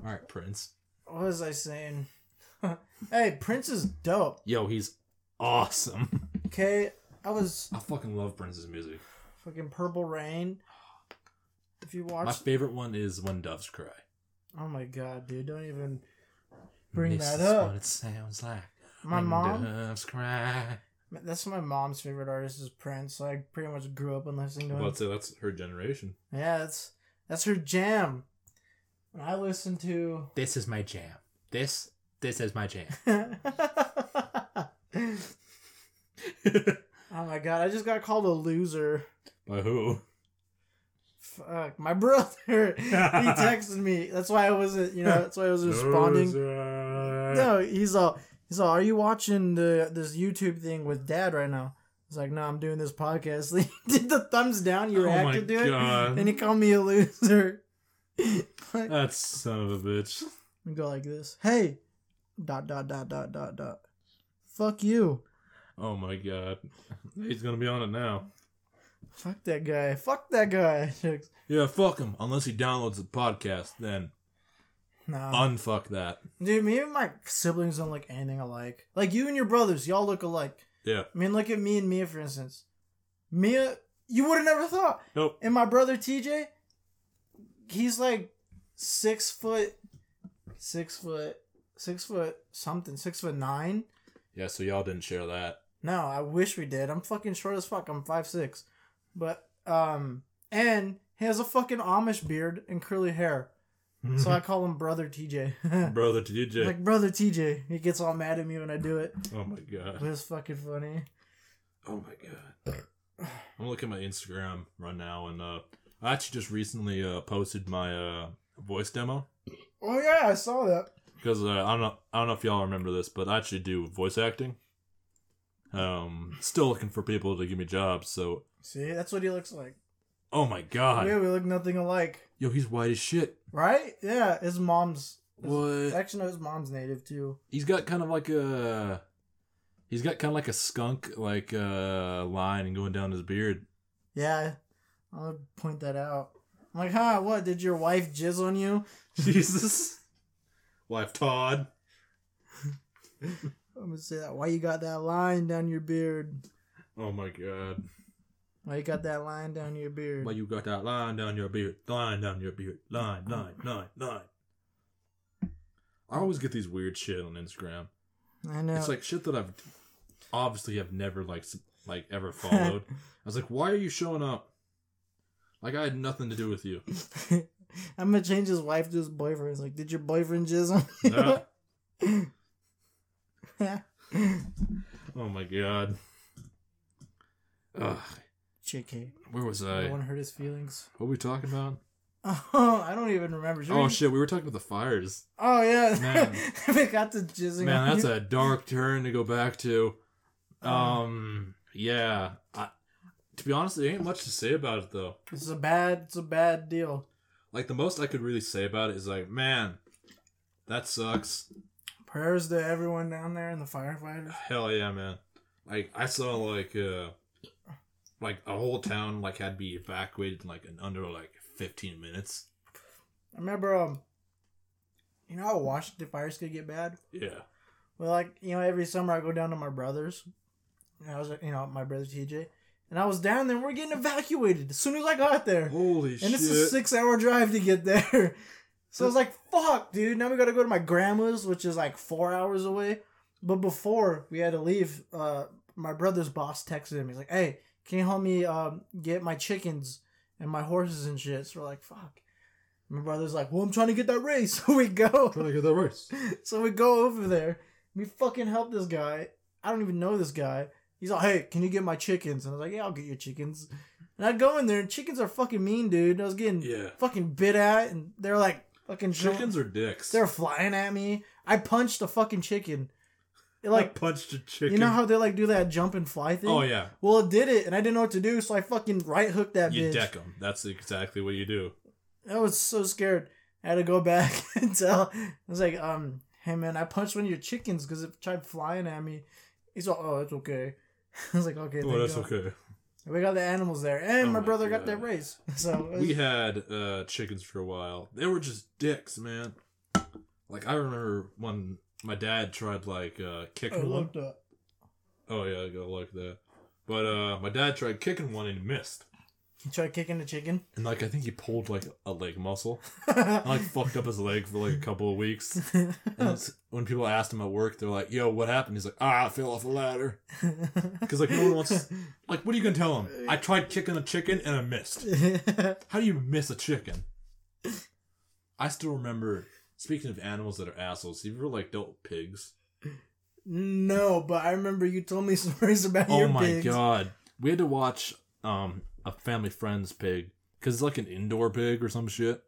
All right, Prince. What was I saying? hey, Prince is dope. Yo, he's awesome. Okay, I was I fucking love Prince's music. fucking Purple Rain. If you watch, My favorite one is When Doves Cry. Oh my god, dude, don't even bring that up. this that is up. what it sounds like. My mom, Doves cry. that's my mom's favorite artist is Prince. So I pretty much grew up on listening to him. Well, I'd say that's her generation. Yeah, that's that's her jam. When I listen to This is my jam. This, this is my jam. Oh my god, I just got called a loser. By who? Fuck, my brother. he texted me. That's why I wasn't, you know, that's why I was responding. No, he's all, he's all, are you watching the this YouTube thing with dad right now? I was like, no, I'm doing this podcast. He did the thumbs down, you Oh my reacted to it, God. and he called me a loser. like, That son of a bitch. and go like this. Hey, dot dot dot dot dot dot. Fuck you. Oh my god. He's gonna be on it now. Fuck that guy. Fuck that guy. Yeah, fuck him. Unless he downloads the podcast, then Nah. unfuck that. Dude, me and my siblings don't look anything alike. Like you and your brothers, y'all look alike. Yeah. I mean, look at me and Mia, for instance. Mia, you would have never thought. Nope. And my brother TJ, he's like six foot, six foot, six foot something, six foot nine. Yeah, so y'all didn't share that. No, I wish we did. I'm fucking short as fuck. I'm five six, but um, and he has a fucking Amish beard and curly hair. So I call him brother TJ. Brother TJ. Like brother TJ. He gets all mad at me when I do it. oh my god. But it's fucking funny. Oh my god. I'm looking at my Instagram right now, and uh, I actually just recently uh, posted my uh, voice demo Oh yeah, I saw that. because uh, I don't know I don't know if y'all remember this, but I actually do voice acting. Um, still looking for people to give me jobs. So, See, that's what he looks like. oh my god, Yeah, we look nothing alike, yo, he's white as shit. right? Yeah, his mom's. What? Actually, no, his mom's native too. He's got kind of like a, he's got kind of like a skunk like uh line going down his beard. Yeah, I'll point that out. I'm like, huh? What? Did your wife jizz on you? Jesus, wife Todd. I'm gonna say that. Why you got that line down your beard? Oh my god. Why you got that line down your beard? Why you got that line down your beard? Line down your beard. Line, line, line, line. I always get these weird shit on Instagram. I know. It's like shit that I've obviously have never like like ever followed. I was like, why are you showing up? Like I had nothing to do with you. I'm gonna change his wife to his boyfriend. It's like, did your boyfriend jizz on you? Nah. Oh my god. Ugh, JK. where was I I? want to hurt his feelings. What were we talking about? Oh, I don't even remember. Should Oh we- shit, we were talking about the fires. Oh yeah. Man. we got to jizzing. Man, that's you. a dark turn to go back to. Oh. Um, yeah. I, to be honest, there ain't much to say about it though. It's a bad. It's a bad deal. Like the most I could really say about it is like, man, that sucks. Prayers to everyone down there and the firefighters. Hell yeah, man. Like I saw like uh like a whole town like had to be evacuated in like in under like 15 minutes. I remember, um, you know how Washington fires could get bad. Yeah. Well, like you know, every summer I go down to my brother's. And I was, you know, my brother TJ, and I was down there. and We're getting evacuated as soon as I got there, Holy and shit. And it's a six-hour drive to get there. So I was like, "Fuck, dude! Now we gotta go to my grandma's, which is like four hours away." But before we had to leave, uh, my brother's boss texted him. He's like, "Hey, can you help me um, get my chickens and my horses and shit?" So we're like, "Fuck." My brother's like, "Well, I'm trying to get that race." So we go. Trying to get that race. So we go over there. We fucking help this guy. I don't even know this guy. He's like, hey, can you get my chickens? And I was like, yeah, I'll get your chickens. And I'd go in there, and chickens are fucking mean, dude. I was getting Yeah. fucking bit at, and they're like fucking Chickens are dicks. They're flying at me. I punched a fucking chicken. It like like, punched a chicken. you know how they like do that jump and fly thing? Oh yeah. Well, it did it, and I didn't know what to do, so I fucking right hooked that You bitch. deck them. That's exactly what you do. I was so scared. I had to go back and tell. I was like, um, hey man, I punched one of your chickens because it tried flying at me. He's like, oh, it's okay. I was like, okay, Oh, that's God." okay. We got the animals there, and Oh my my brother got that God. race. So was- We had uh, chickens for a while. They were just dicks, man. Like I remember when my dad tried like uh, I kicking one. looked up. Oh yeah, I gotta like that. But uh, my dad tried kicking one and he missed. He tried kicking the chicken. And like I think he pulled like a leg muscle. I like fucked up his leg for like a couple of weeks. And when people asked him at work, they're like, "Yo, what happened?" He's like, "Ah, I fell off a ladder." Because like no one wants. Like, what are you gonna tell him? I tried kicking a chicken and I missed. How do you miss a chicken? I still remember. Speaking of animals that are assholes, you ever like dealt with pigs? no, but I remember you told me stories about Oh your my god, we had to watch um a family friend's pig because it's like an indoor pig or some shit.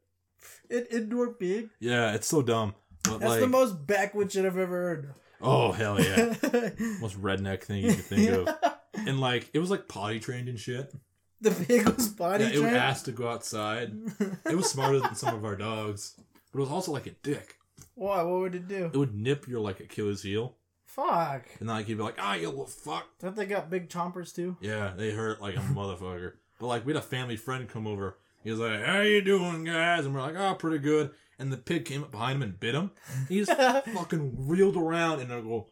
An indoor pig. Yeah, it's so dumb. But That's like, the most backwoods shit I've ever heard. oh hell yeah, most redneck thing you could think of. And like it was like potty trained and shit. The pig was potty Yeah, it was asked to go outside. It was smarter than some of our dogs, but it was also like a dick. Why? What would it do? It would nip your like Achilles heel, Fuck. and like you'd be like, ah, you little fuck. Don't they got big chompers too? Yeah, they hurt like a motherfucker. But like we had a family friend come over. He was like, "How you doing, guys?" And we're like, "Oh, pretty good." And the pig came up behind him and bit him. He just fucking reeled around and I go,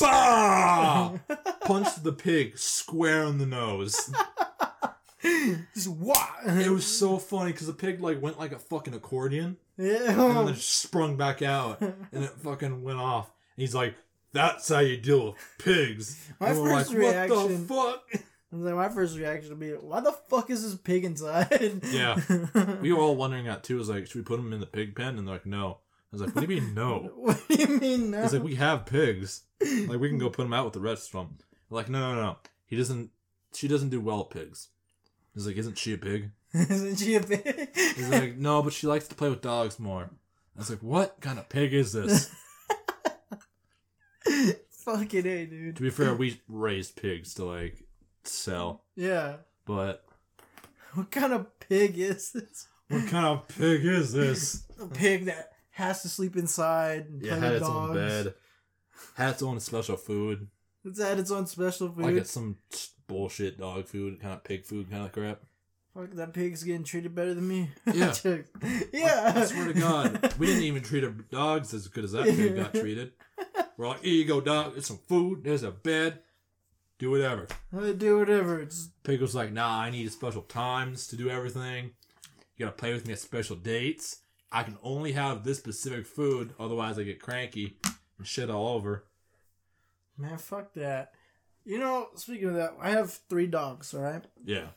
bah! Punched the pig square in the nose. Just what? It was so funny because the pig like went like a fucking accordion Yeah. and then it sprung back out and it fucking went off. And he's like, "That's how you deal with pigs." My and first like, reaction- "What the fuck?" And then my first reaction would be, "Why the fuck is this pig inside?" Yeah. We were all wondering that too. It was like, should we put him in the pig pen? And they're like, no. I was like, what do you mean no? what do you mean no? He's like, we have pigs. Like, we can go put him out with the rest of them. Like, no, no, no. He doesn't. She doesn't do well at pigs. He's like, isn't she a pig? Isn't she a pig? He's like, no, but she likes to play with dogs more. I was like, what kind of pig is this? Fucking a, dude. to be fair, we raised pigs to like sell, Yeah. but What kind of pig is this? what kind of pig is this? A pig that has to sleep inside and Yeah, had its dogs. own bed, had its own special food. It's had its own special food. like it's some bullshit dog food, kind of pig food, kind of crap. Fuck, that pig's getting treated better than me. Yeah. yeah. I swear to God, we didn't even treat our dogs as good as that pig got treated. We're like, here you go, dog. There's some food. There's a bed. Do whatever. I do whatever. It's Pickle's like, nah, I need special times to do everything. You gotta play with me at special dates. I can only have this specific food, otherwise I get cranky and shit all over. man, fuck that. You know, speaking of that, I have three dogs. All right, Yeah.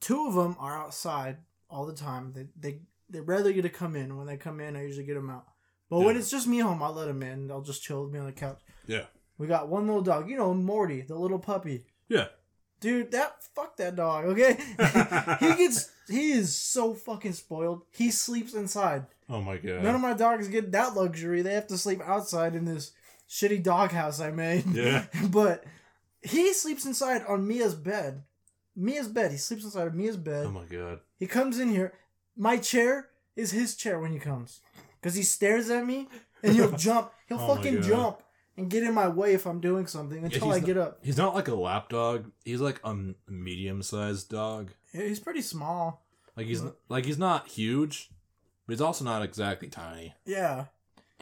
two of them are outside all the time. They they they rarely get to come in. When they come in, I usually get them out. But when it's just me home, I'll let them in. They'll just chill with me on the couch. Yeah. We got one little dog. You know, Morty, the little puppy. Yeah. Dude, that fuck that dog. Okay, he gets he is so fucking spoiled. He sleeps inside. Oh my god. None of my dogs get that luxury. They have to sleep outside in this shitty doghouse I made. Yeah. but he sleeps inside on Mia's bed. Mia's bed. He sleeps inside of Mia's bed. Oh my god. He comes in here. My chair is his chair when he comes. Because he stares at me and he'll jump. He'll Oh fucking jump and get in my way if I'm doing something until he's I not- get up. He's not like a lap dog. He's like a medium sized dog. Yeah, He's pretty small. Like he's like he's not huge, but he's also not exactly tiny. Yeah.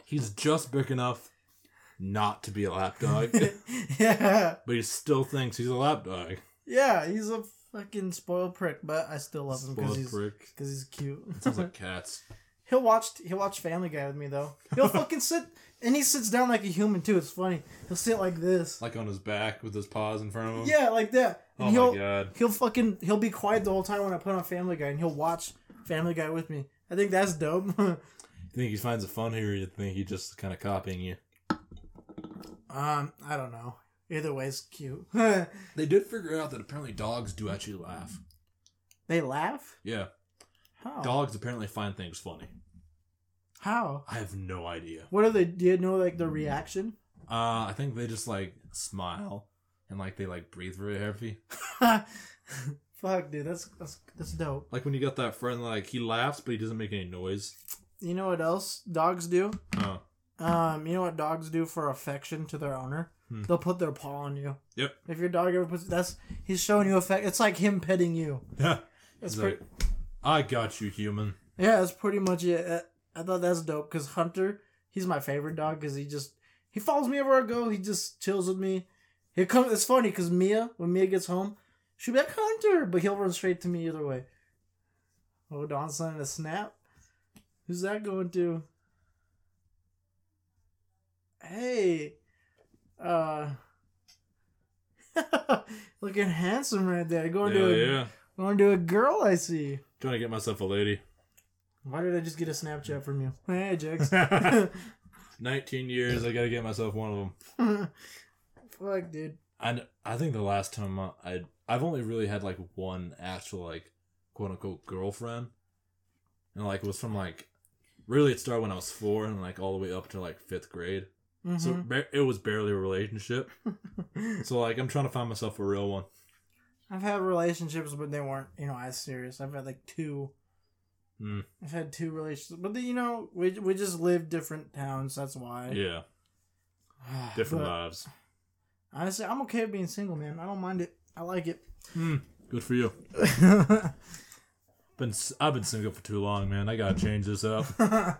He's just big enough not to be a lap dog, yeah. but he still thinks he's a lap dog. Yeah, he's a fucking spoiled prick, but I still love him because he's because he's cute. Sounds like cats. he'll watch he'll watch Family Guy with me though. He'll fucking sit and he sits down like a human too. It's funny. He'll sit like this. Like on his back with his paws in front of him. Yeah, like that. And Oh he'll my god. he'll fucking he'll be quiet the whole time when I put on Family Guy and he'll watch Family Guy with me. I think that's dope. You think he finds it funny or you think he's just kind of copying you? um, I don't know. Either way, it's cute. They did figure out that apparently dogs do actually laugh. they laugh. Yeah. How? Dogs apparently find things funny. How? I have no idea. What are they? Do you know like the reaction? Uh, I think they just like smile and like they like breathe very heavy. Fuck, dude, that's that's that's dope. Like when you got that friend, like he laughs but he doesn't make any noise. You know what else dogs do? Oh, Um, you know what dogs do for affection to their owner? Hmm. They'll put their paw on you. Yep. If your dog ever puts that's he's showing you affection. It's like him petting you. yeah. He's pretty. like, I got you, human. Yeah, that's pretty much it. I thought that's dope because Hunter, he's my favorite dog because he just he follows me everywhere I go. He just chills with me. He comes. It's funny because Mia, when Mia gets home, she'll be like Hunter, but he'll run straight to me either way. Oh, Don sending a snap. Who's that going to? Hey, uh, looking handsome right there. Going to a, yeah. going to a girl I see. Trying to get myself a lady. Why did I just get a Snapchat from you? Hey, Jax. 19 years, I gotta get myself one of them. Fuck, dude. And I think the last time I, I I've only really had like one actual like quote unquote girlfriend, and like it was from like really it started when I was four and like all the way up to like fifth grade. So Mhm. ba- it was barely a relationship. so like I'm trying to find myself a real one. I've had relationships, but they weren't, you know, as serious. I've had like two. Hmm. I've had two relationships, but you know, we we just live different towns. That's why. Yeah, different But lives. Honestly, I'm okay with being single, man. I don't mind it. I like it. Hmm. Good for you. Been I've been single for too long, man. I gotta change this up. I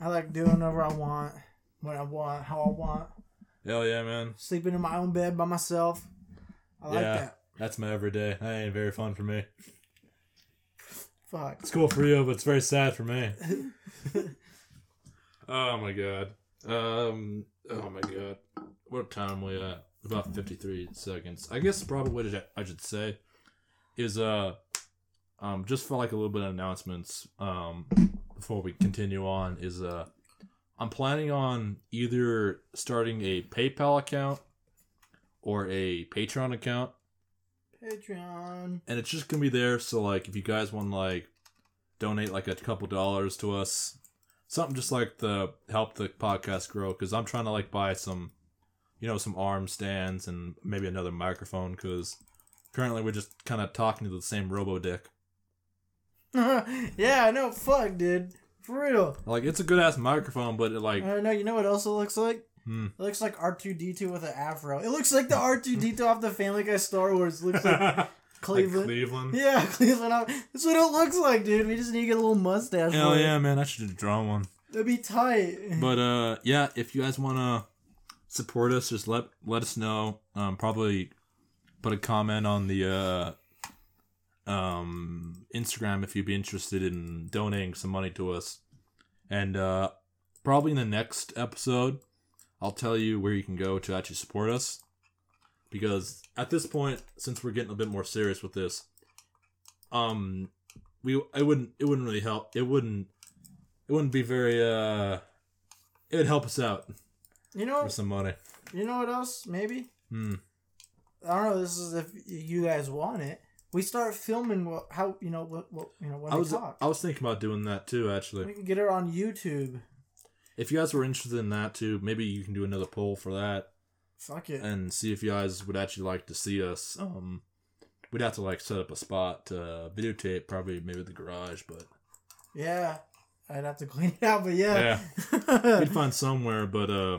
like doing whatever I want, when I want, how I want. Hell yeah, man. Sleeping in my own bed by myself. I like Yeah. that. That's my everyday. That ain't very fun for me. Fuck. It's cool for you, but it's very sad for me. oh my god. Um. Oh my god. What time we at? About fifty three seconds. I guess probably what I- I should say is uh, um, just for like a little bit of announcements. Um, before we continue on, is uh, I'm planning on either starting a PayPal account or a Patreon account Patreon. and it's just gonna be there. So like, if you guys want to like donate like a couple dollars to us, something just like the help the podcast grow, because I'm trying to like buy some, you know, some arm stands and maybe another microphone, because currently we're just kind of talking to the same robo dick. yeah, I know. Fuck, dude. For real. Like it's a good ass microphone, but it like I know. You know what else it looks like? Hmm. It looks like R two D two with an afro. It looks like the R two D two off the Family Guy Star Wars. It looks like like Cleveland. Cleveland. yeah, Cleveland. That's what it looks like, dude. We just need to get a little mustache. Hell it. yeah, man! I should have drawn one. That'd be tight. But uh, yeah, if you guys wanna support us, just let let us know. Um, probably put a comment on the uh, um, Instagram if you'd be interested in donating some money to us. And uh, probably in the next episode, I'll tell you where you can go to actually support us. Because at this point, since we're getting a bit more serious with this, um, we it wouldn't it wouldn't really help. It wouldn't it wouldn't be very uh, it would help us out You know, for some money. you know what else? Maybe Hmm. I don't know. This is if you guys want it. We start filming what how you know what, what you know when I was talk. I was thinking about doing that too. Actually, we can get it on YouTube. If you guys were interested in that too, maybe you can do another poll for that Fuck it. and see if you guys would actually like to see us. Um, we'd have to like set up a spot to videotape, probably maybe the garage, but yeah, I'd have to clean it out, but yeah. yeah, we'd find somewhere. But uh,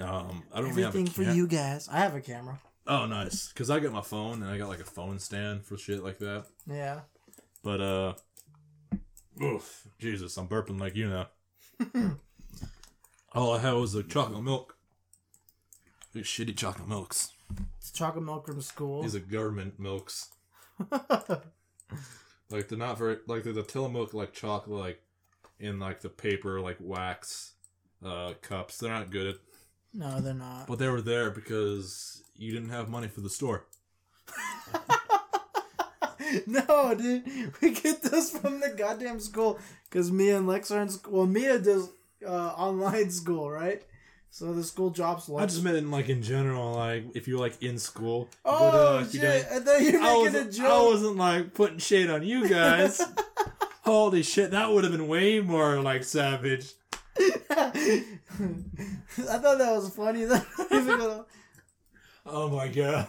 um, I don't really have a Everything for cam- you guys. I have a camera. Oh, nice, because I got my phone and I got like a phone stand for shit like that. Yeah. But uh, oof, Jesus, I'm burping like you know. All I had was the chocolate milk. These shitty chocolate milks. It's chocolate milk from school. These are government milks. Like they're not very like they're the Tillamook like chocolate like in like the paper like wax uh cups. They're not good, at no, they're not. but they were there because you didn't have money for the store. no, dude. We get those from the goddamn school because me and Lex are in school. Well, Mia does uh, online school, right? So the school drops lunch. I just meant in like in general, like if you're like in school. oh, go to, like, you shit. I thought you were making a wasn't, I wasn't like putting shade on you guys. Holy shit, that would have been way more like savage. I thought that was funny. Though Oh my god.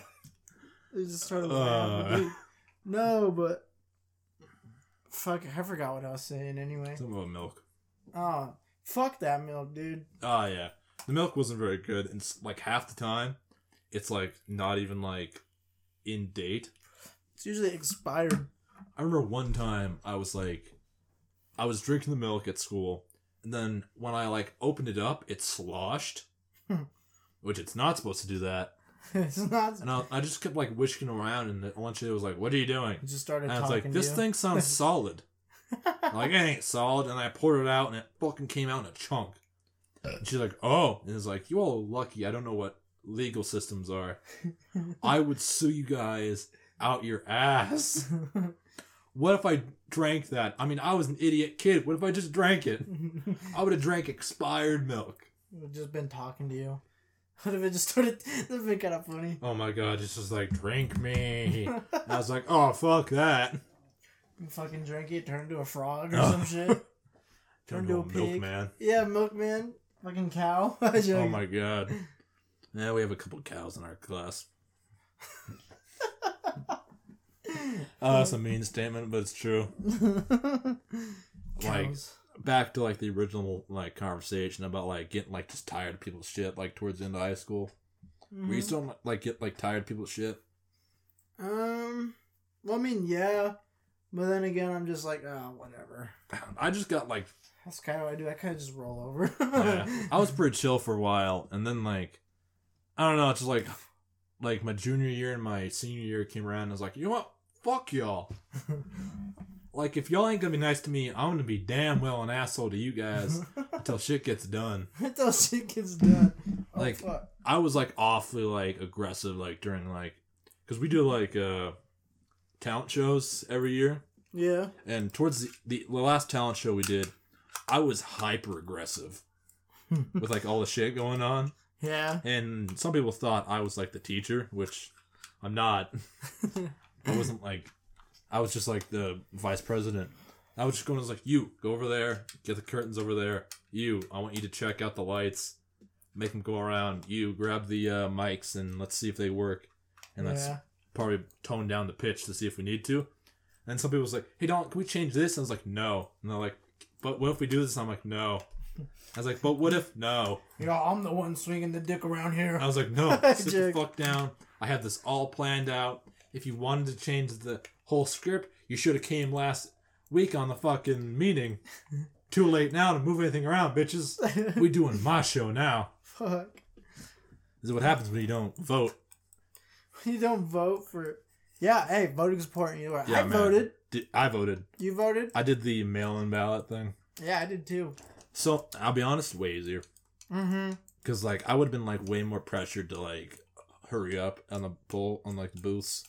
they just started Uh. laughing. Dude, No, but fuck, I forgot what I was saying anyway. Something about milk. Oh, fuck that milk, dude. Oh yeah, the milk wasn't very good, and like half the time, it's like not even like in date. It's usually expired. I remember one time I was like, I was drinking the milk at school, and then when I like opened it up, it sloshed, which it's not supposed to do that. it's not. And I, I just kept like whisking around, and eventually it was like, "What are you doing?" I just started And I was like, "This thing sounds solid." Like it ain't solid, and I poured it out, and it fucking came out in a chunk. And she's like, "Oh," and it's like, "You all are lucky. I don't know what legal systems are. I would sue you guys out your ass. What if I drank that? I mean, I was an idiot kid. What if I just drank it? I would have drank expired milk. Just been talking to you. What if it just started? That'd be kind of funny. Oh my god, it's just like drink me. I was like, oh fuck that. You fucking drink it, turn into a frog or some shit. Turn Turn to to a a pig. milkman. Yeah, milkman, fucking cow. Oh my god. Yeah, we have a couple cows in our class. Oh, that's a mean statement, but it's true. Like Cows. Back to like the original like conversation about like getting like just tired of people's shit like towards the end of high school. Were you Mhm. still like get like tired of people's shit? Um. Well, I mean, yeah, but then again, I'm just like, oh, whatever. I just got like That's kind of what I do. I kind of just roll over. yeah, I was pretty chill for a while, and then like I don't know, it's just like like my junior year and my senior year came around. And I was like, you know what? Fuck y'all. like if y'all ain't gonna be nice to me, I'm gonna be damn well an asshole to you guys until shit gets done. Until shit gets done. Oh, Like- fuck. I was like awfully like aggressive like during like because we do like uh talent shows every year, Yeah. and towards the, the the last talent show we did, I was hyper aggressive with like all the shit going on. Yeah. And some people thought I was like the teacher, which I'm not. I wasn't like, I was just like the vice president. I was just going, I was like, you go over there, get the curtains over there. You, I want you to check out the lights, make them go around. You grab the uh, mics and let's see if they work. And let's yeah. probably tone down the pitch to see if we need to. And some people was like, hey, Don, can we change this? And I was like, no. And they're like, but what if we do this? And I'm like, no. I was like, but what if no? You know, I'm the one swinging the dick around here. I was like, no, sit the fuck down. I have this all planned out. If you wanted to change the whole script, you should have came last week on the fucking meeting. Too late now to move anything around, bitches. We doing my show now. Fuck. This is what happens when you don't vote. You don't vote for. Yeah, hey, voting's important. You are. Yeah, I man. voted. Did, I voted. You voted? I did the mail-in ballot thing. Yeah, I did too. So I'll be honest, way easier. Mm-hmm. Cause like I would have been like way more pressured to like hurry up on the poll on like the booths.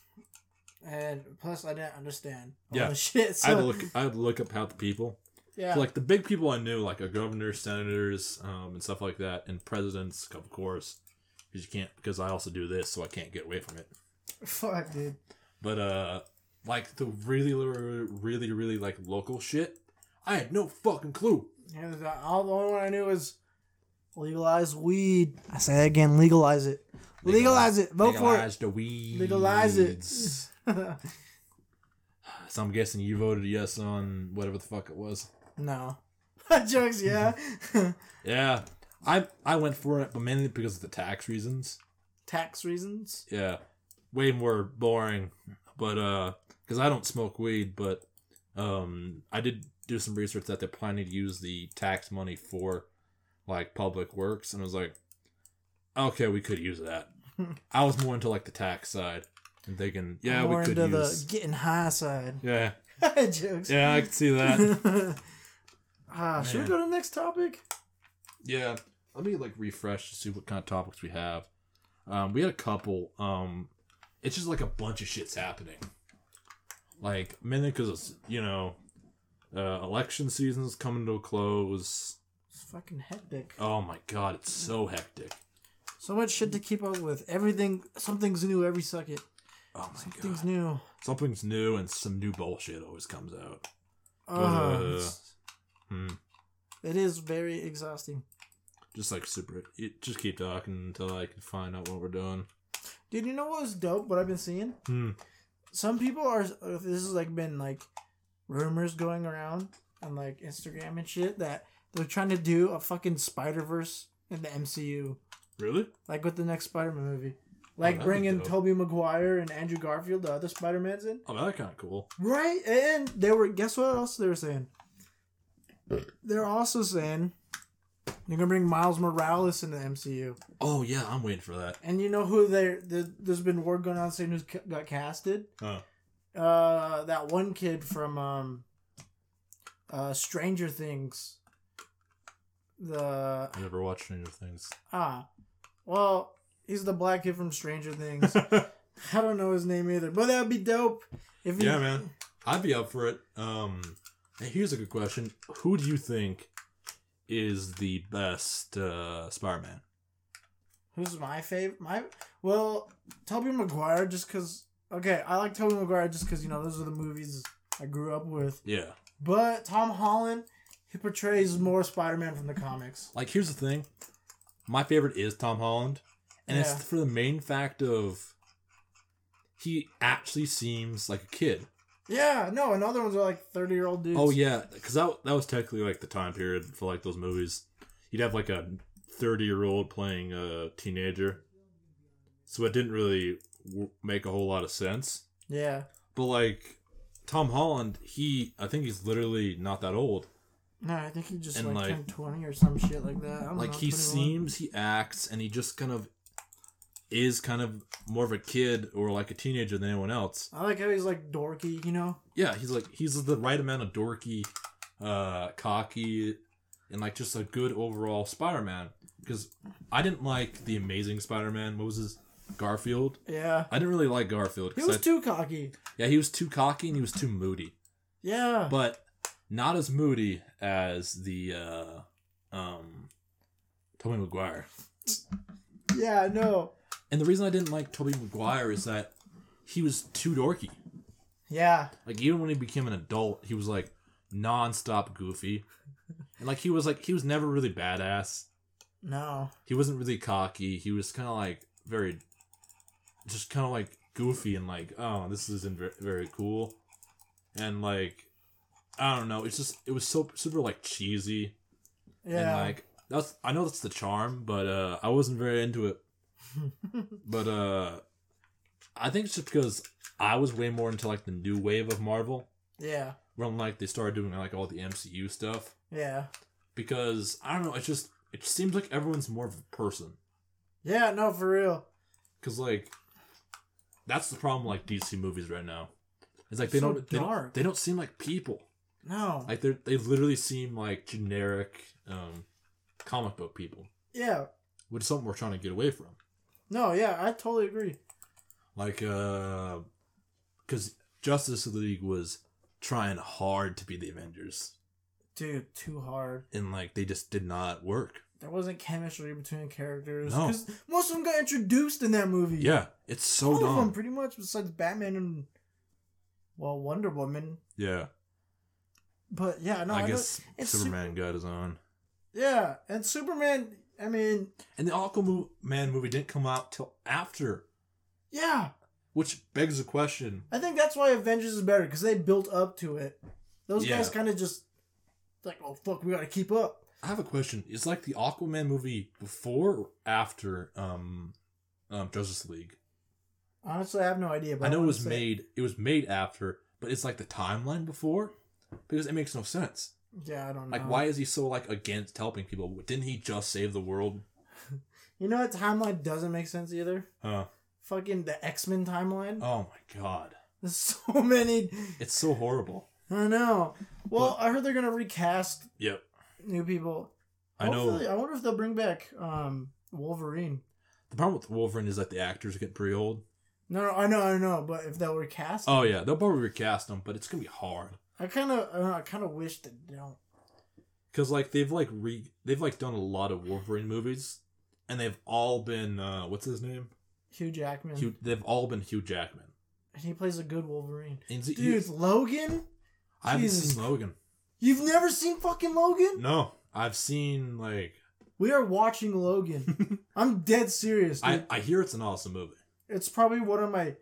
And plus, I didn't understand. all Yeah. the shit. I So, look. I had to look up half the people. yeah. So, like the big people I knew, like a governor, senators, um, and stuff like that, and presidents, of course. Because you can't. Because I also do this, so I can't get away from it. Fuck, dude. But uh, like the really, really, really, like local shit, I had no fucking clue. Yeah, the, all the only one I knew was legalize weed. I say that again, legalize it. Legalize it. Vote Legalize the weeds. Legalize it. for it. So I'm guessing you voted yes on whatever the fuck it was. no. Jokes, yeah. Yeah, I I went for it, but mainly because of the tax reasons. Tax reasons. Yeah, way more boring. But uh, because I don't smoke weed, but um, I did do some research that they're planning to use the tax money for like public works, and I was like, okay, we could use that. I was more into like the tax side and thinking, yeah, More we could into use. the getting high side. Yeah, Jokes. yeah, I can see that. ah, should we Man. go to the next topic? Yeah. Let me like refresh to see what kind of topics we have. Um, we had a couple. Um, it's just like a bunch of shit's happening. Like mainly because it's you know, uh, election season's coming to a close. It's fucking hectic. Oh my god, it's so hectic. So much shit to keep up with. Everything, something's new every second. Oh my Something's god, new. something's new and some new bullshit always comes out. Oh, Uh, it's- Hmm. it is very exhausting. Just like super. Just keep talking until I can find out what we're doing. Dude, you know what was dope? What I've been seeing? Hmm. Some people are. uh, This has like been like rumors going around on like Instagram and shit that they're trying to do a fucking Spider Verse in the MCU, Really? like with the next Spider Man movie. Like that'd bringing. Tobey Maguire and Andrew Garfield, the other Spider Mans in. Oh, that's kind of cool. Right, and they were. Guess what else they were saying? They're also saying they're gonna bring Miles Morales into the MCU, Oh yeah, I'm waiting for that. and you know who they? The, there's been word going on saying who's ca- got casted. Huh. Uh, that one kid from um, uh, Stranger Things. The I never watched Stranger Things. ah, well, he's the black kid from Stranger Things. I don't know his name either, but that would be dope. If he, yeah, man, I'd be up for it. Um, here's a good question: Who do you think is the best uh, Spider-Man? Who's my favorite? My well, Tobey Maguire, just because. Okay, I like Tobey Maguire just because you know those are the movies I grew up with. Yeah, But Tom Holland, he portrays more Spider-Man from the comics. like here's the thing: my favorite is Tom Holland, and Yeah. it's for the main fact of he actually seems like a kid. Yeah, no, and other ones are like thirty-year-old dudes. Oh yeah, because that that was technically like the time period for like those movies. You'd have like a thirty year old playing a teenager, so it didn't really w- make a whole lot of sense. yeah. But like Tom Holland, he I think he's literally not that old. No, I think he just And, like, like- turned twenty or some shit like that. I don't Like know, he 21. seems, he acts, and he just kind of is kind of more of a kid or like a teenager than anyone else. I like how he's like dorky, you know. Yeah, he's like he's the right amount of dorky, uh, cocky, and like just a good overall Spider-Man. Because I didn't like the Amazing Spider-Man. What was his Garfield? Yeah, I didn't really like Garfield. He was I- too cocky. yeah, he was too cocky and he was too moody. Yeah, but not as moody as the uh um Tobey Maguire. yeah, know. And the reason I didn't like Tobey Maguire is that he was too dorky. Yeah, Like even when he became an adult, he was like non-stop goofy. And like he was like he was never really badass. no. He wasn't really cocky. He was kind of like very just kind of like goofy and like, oh, this isn't very cool. And like I don't know, it's just it was so super like cheesy. Yeah, And like that's I know that's the charm, but uh I wasn't very into it. But uh I think it's just because I was way more into like the new wave of Marvel. yeah, When like they started doing like all the MCU stuff. yeah, Because I don't know, it's just it seems like everyone's more of a person. Yeah, no, for real. Because like, that's the problem. Like DC movies right now, it's like they So don't they don't they don't seem like people. No. Like they they literally seem like generic um, comic book people, yeah. which is something we're trying to get away from. No, yeah, I totally agree. Like, uh, because Justice League was trying hard to be the Avengers, Dude, too hard. and like they just did not work. There wasn't chemistry between characters. No. Because most of them got introduced in that movie. Yeah, it's so All of them, pretty much, besides Batman and, well, Wonder Woman. Yeah, But yeah, no, I, I, guess it's Superman got his own. Yeah, and Superman, I mean, And the Aquaman movie didn't come out till after, yeah. which begs the question. I think that's why Avengers is better, because they built up to it. Those Yeah. guys kind of just, like, oh, fuck, we gotta keep up. I have a question. Is like the Aquaman movie before or after um, um Justice League? Honestly, I have no idea. But I know it was made. It was made after, but it's like the timeline before because it makes no sense. Yeah, I don't know. Like, why is he so like against helping people? Didn't he just save the world? You know what timeline doesn't make sense either? Huh? Fucking the X Men timeline. Oh my god, There's so many. it's so horrible. I know. Well, I heard they're gonna recast Yep, new people. I know. I wonder if they'll bring back um Wolverine. The problem with Wolverine is that the actors get pretty old. No, no, I know, I know, but if they'll recast, Oh yeah, they'll probably recast them, but it's gonna be hard I kind of, I kind of wish that they don't. because like they've like re they've like done a lot of Wolverine movies, and they've all been uh what's his name? Hugh Jackman, Hugh, they've all been Hugh Jackman. and he plays a good Wolverine. And Dude, Logan. I haven't Jesus. seen Logan. You've never seen fucking Logan? No, I've seen like We are watching Logan. I'm dead serious, dude. I I hear it's an awesome movie. it's probably one of my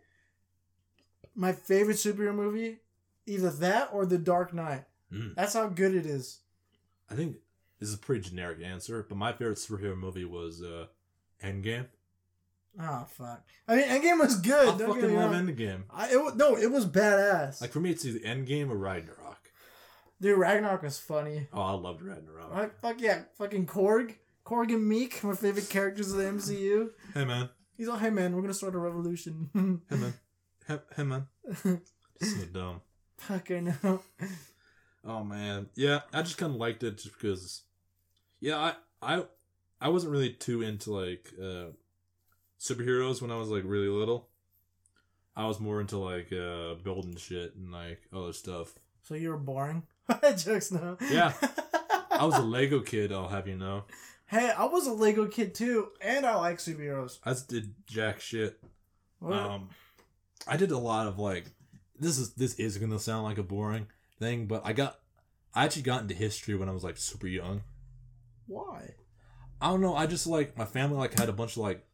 my favorite superhero movie. Either that or The Dark Knight. Mm. That's how good it is. I think this is a pretty generic answer, but my favorite superhero movie was uh Endgame. Oh fuck! I mean, Endgame was good. I fucking love wrong. Endgame. I, it, no, it was badass. Like for me, it's either Endgame or Ragnarok. Dude, Ragnarok was funny. Oh, I loved Ragnarok. Like, fuck yeah, fucking Korg, Korg and Miek, my favorite characters of the MCU. Hey man, He's like, hey man, we're gonna start a revolution. hey man, hey, hey man. so dumb. Fuck, I know. Oh man, yeah, I just kind of liked it just because. Yeah, I I I wasn't really too into like uh superheroes when I was like really little. I was more into like uh building shit and like other stuff. So you were boring. Jokes now. Yeah. I was a Lego kid, I'll have you know. hey, I was a Lego kid too, and I like superheroes. I just did jack shit. What- Um, I did a lot of like. This is this is gonna sound like a boring thing, but I got I actually got into history when I was like super young. Why? I don't know. I just like my family like had a bunch of like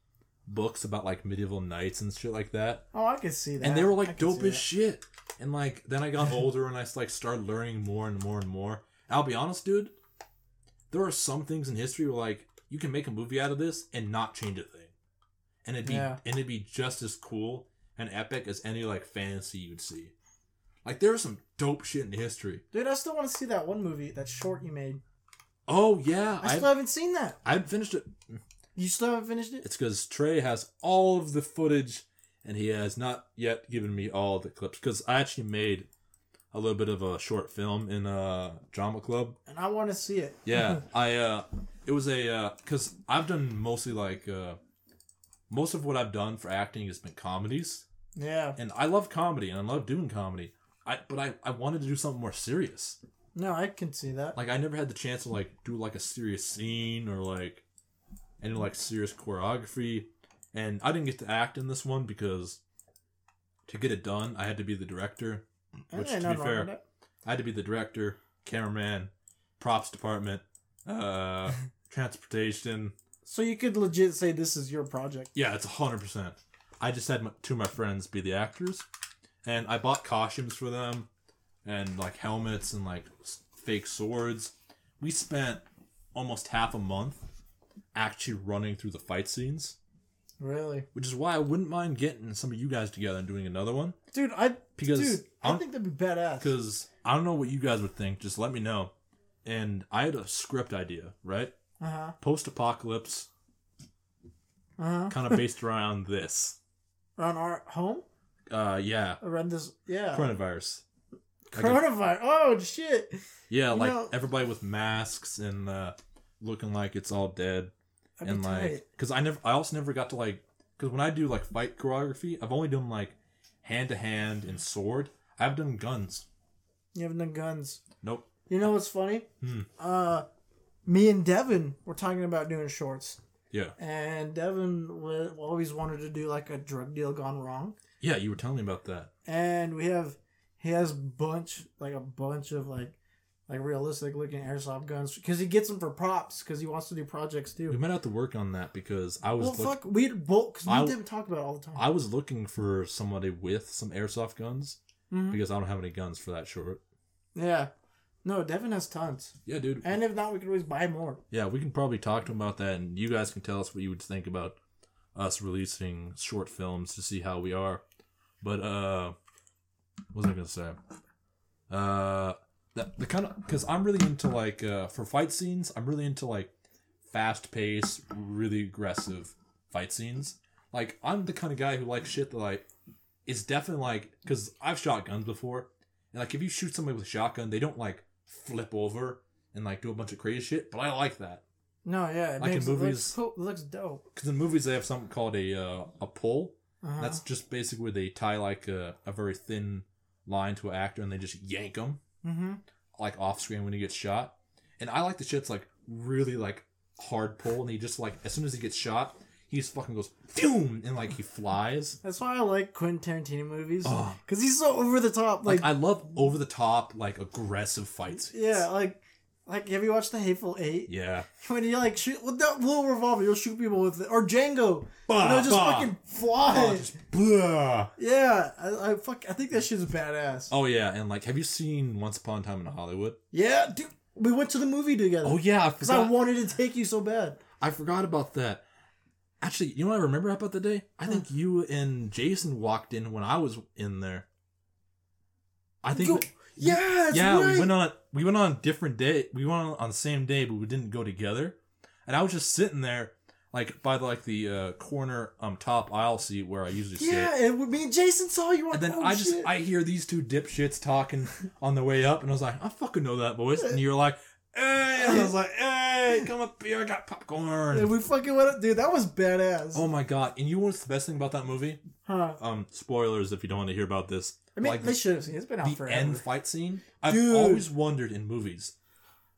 books about like medieval knights and shit like that, Oh, I could see that. and they were like dope as shit. And like then I got older and I like started learning more and more and more. I'll be honest, dude. There are some things in history where like you can make a movie out of this and not change a thing, and it'd be Yeah. and it'd be just as cool and epic as any like fantasy you'd see. Like there's some dope shit in history. Dude, I still want to see that one movie, that short you made. Oh yeah, I I still haven't seen that. I've finished it. You still haven't finished it? It's because Trey has all of the footage, and he has not yet given me all the clips. Because I actually made a little bit of a short film in a drama club. And I want to see it. Yeah, I uh, it was a because I've done mostly like uh, most of what I've done for acting has been comedies, yeah. and I love comedy and I love doing comedy. I but I I wanted to do something more serious. No, I can see that. Like I never had the chance to like do like a serious scene or like any like serious choreography, and I didn't get to act in this one because to get it done, I had to be the director. Which, to be fair. I had to be the director, cameraman, props department, uh, transportation. So you could legit say this is your project. Yeah, it's hundred percent. I just had my, two of my friends be the actors, and I bought costumes for them, and like helmets and like fake swords. We spent almost half a month actually running through the fight scenes, Really, which is why I wouldn't mind getting some of you guys together and doing another one. dude. I Because dude, I I'm- think that'd be badass. Because I don't know what you guys would think. Just let me know. And I had a script idea, right? Uh huh. Post apocalypse. Uh huh. kind of based around this. Around our home, Uh, yeah, around this, yeah. coronavirus. Like a- Coronavirus. Oh shit. yeah, You like know- everybody with masks and uh, looking like it's all dead, That'd and be like, cause I never, I also never got to like, cause when I do like fight choreography, I've only done like hand to hand and sword. I haven't done guns. You have no guns. Nope. You know what's funny? Hmm. Uh, me and Devin were talking about doing shorts, Yeah, and Devin w- always wanted to do like a drug deal gone wrong, yeah, you were telling me about that. and we have he has bunch like a bunch of like like realistic looking airsoft guns because he gets them for props because he wants to do projects too. We might have to work on that because I was Well, look- fuck, we both because we I- didn't talk about it all the time. I was looking for somebody with some airsoft guns Mhm. because I don't have any guns for that short. Yeah, no, Devin has tons, Yeah, dude. and if not, we could always buy more. Yeah, we can probably talk to him about that, and you guys can tell us what you would think about us releasing short films to see how we are. But uh, what was I gonna say? Uh, the the kind of because I'm really into like uh for fight scenes, I'm really into like fast paced, really aggressive fight scenes. Like I'm the kind of guy who likes shit that like is definitely like because I've shot guns before, and like if you shoot somebody with a shotgun, they don't like flip over and like do a bunch of crazy shit. But I like that No, yeah, it Like in makes it movies- looks, cool- it looks dope. because in movies they have something called a uh, a pull. Uh-huh. That's just basically where they tie like a, a very thin line to an actor and they just yank him mm-hmm. like off screen when he gets shot. And I like the shit's like really like hard pull and he just like as soon as he gets shot, he just fucking goes boom and like he flies. That's why I like Quentin Tarantino movies because he's so over the top. Like, Like, I love over the top like aggressive fights. yeah, like like have you watched the Hateful Eight? Yeah. When you like shoot with that little revolver, you'll shoot people with it, or Django, Bah, and they'll just bah. fucking fly. Oh, just blah. yeah, I, I fuck. I think that shit's badass. Oh yeah, and like have you seen Once Upon a Time in Hollywood? Yeah, dude, we went to the movie together. Oh yeah, I because I wanted to take you so bad. I forgot about that. Actually, you know what I remember about the day? I think you and Jason walked in when I was in there. I think Yo, we- yeah, yeah, right. we went on we went on different day. We went on, on the same day, but we didn't go together. And I was just sitting there, like by like the uh, corner um top aisle seat where I usually yeah, sit. Yeah, and me and Jason saw you. And then oh, I just shit. I hear these two dipshits talking on the way up, and I was like, I fucking know that voice. And you're like, Hey, and I was like, Hey, come up here, I got popcorn. and we fucking went up, dude. That was badass. Oh my god! And you know what's the best thing about that movie? huh? Um, spoilers if you don't want to hear about this. I mean, like they should have seen. it. It's been out the forever. end fight scene. I've Dude. always wondered in movies,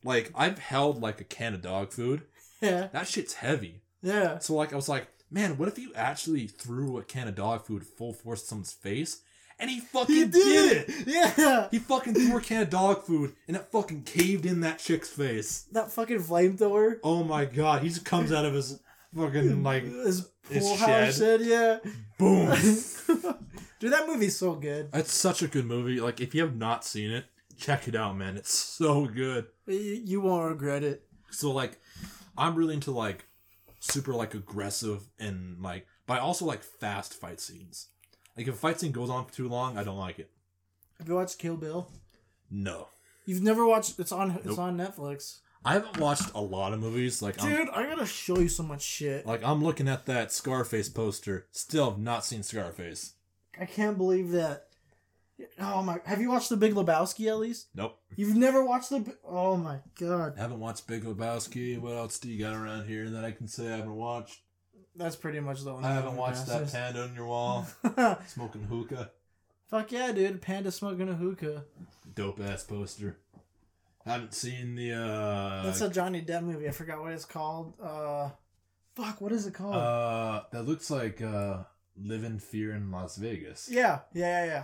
like I've held like a can of dog food. Yeah, That shit's heavy. yeah. So like I was like, man, what if you actually threw a can of dog food full force at someone's face, and he fucking He did, did it. it. Yeah. He fucking threw a can of dog food, and it fucking caved in that chick's face. That fucking flamethrower. Oh my god! He just comes out of his fucking like His pool shed. house shed, yeah. boom. Dude, that movie's so good. It's such a good movie. Like if you have not seen it, check it out, man. It's so good. You, you won't regret it. So like I'm really into like super like aggressive and like but I also like fast fight scenes. Like if a fight scene goes on for too long, I don't like it. Have you watched Kill Bill? No. You've never watched? It's on. It's Nope. on Netflix. I haven't watched a lot of movies. Like I'm Dude, I gotta show you so much shit. like I'm looking at that Scarface poster. Still have not seen Scarface. I can't believe that. Oh my! Have you watched The Big Lebowski at least? Nope. You've never watched the? Bi- Oh my god, I Haven't watched Big Lebowski. What else do you got around here that I can say I haven't watched? That's pretty much the only. I haven't watched that panda on your wall. Smoking hookah. Fuck yeah, dude! Panda smoking a hookah. Dope ass poster. Haven't seen the uh That's a Johnny Depp movie. I forgot what it's called. Uh, fuck, what is it called? uh that looks like uh Live in Fear in Las Vegas. yeah, yeah, yeah,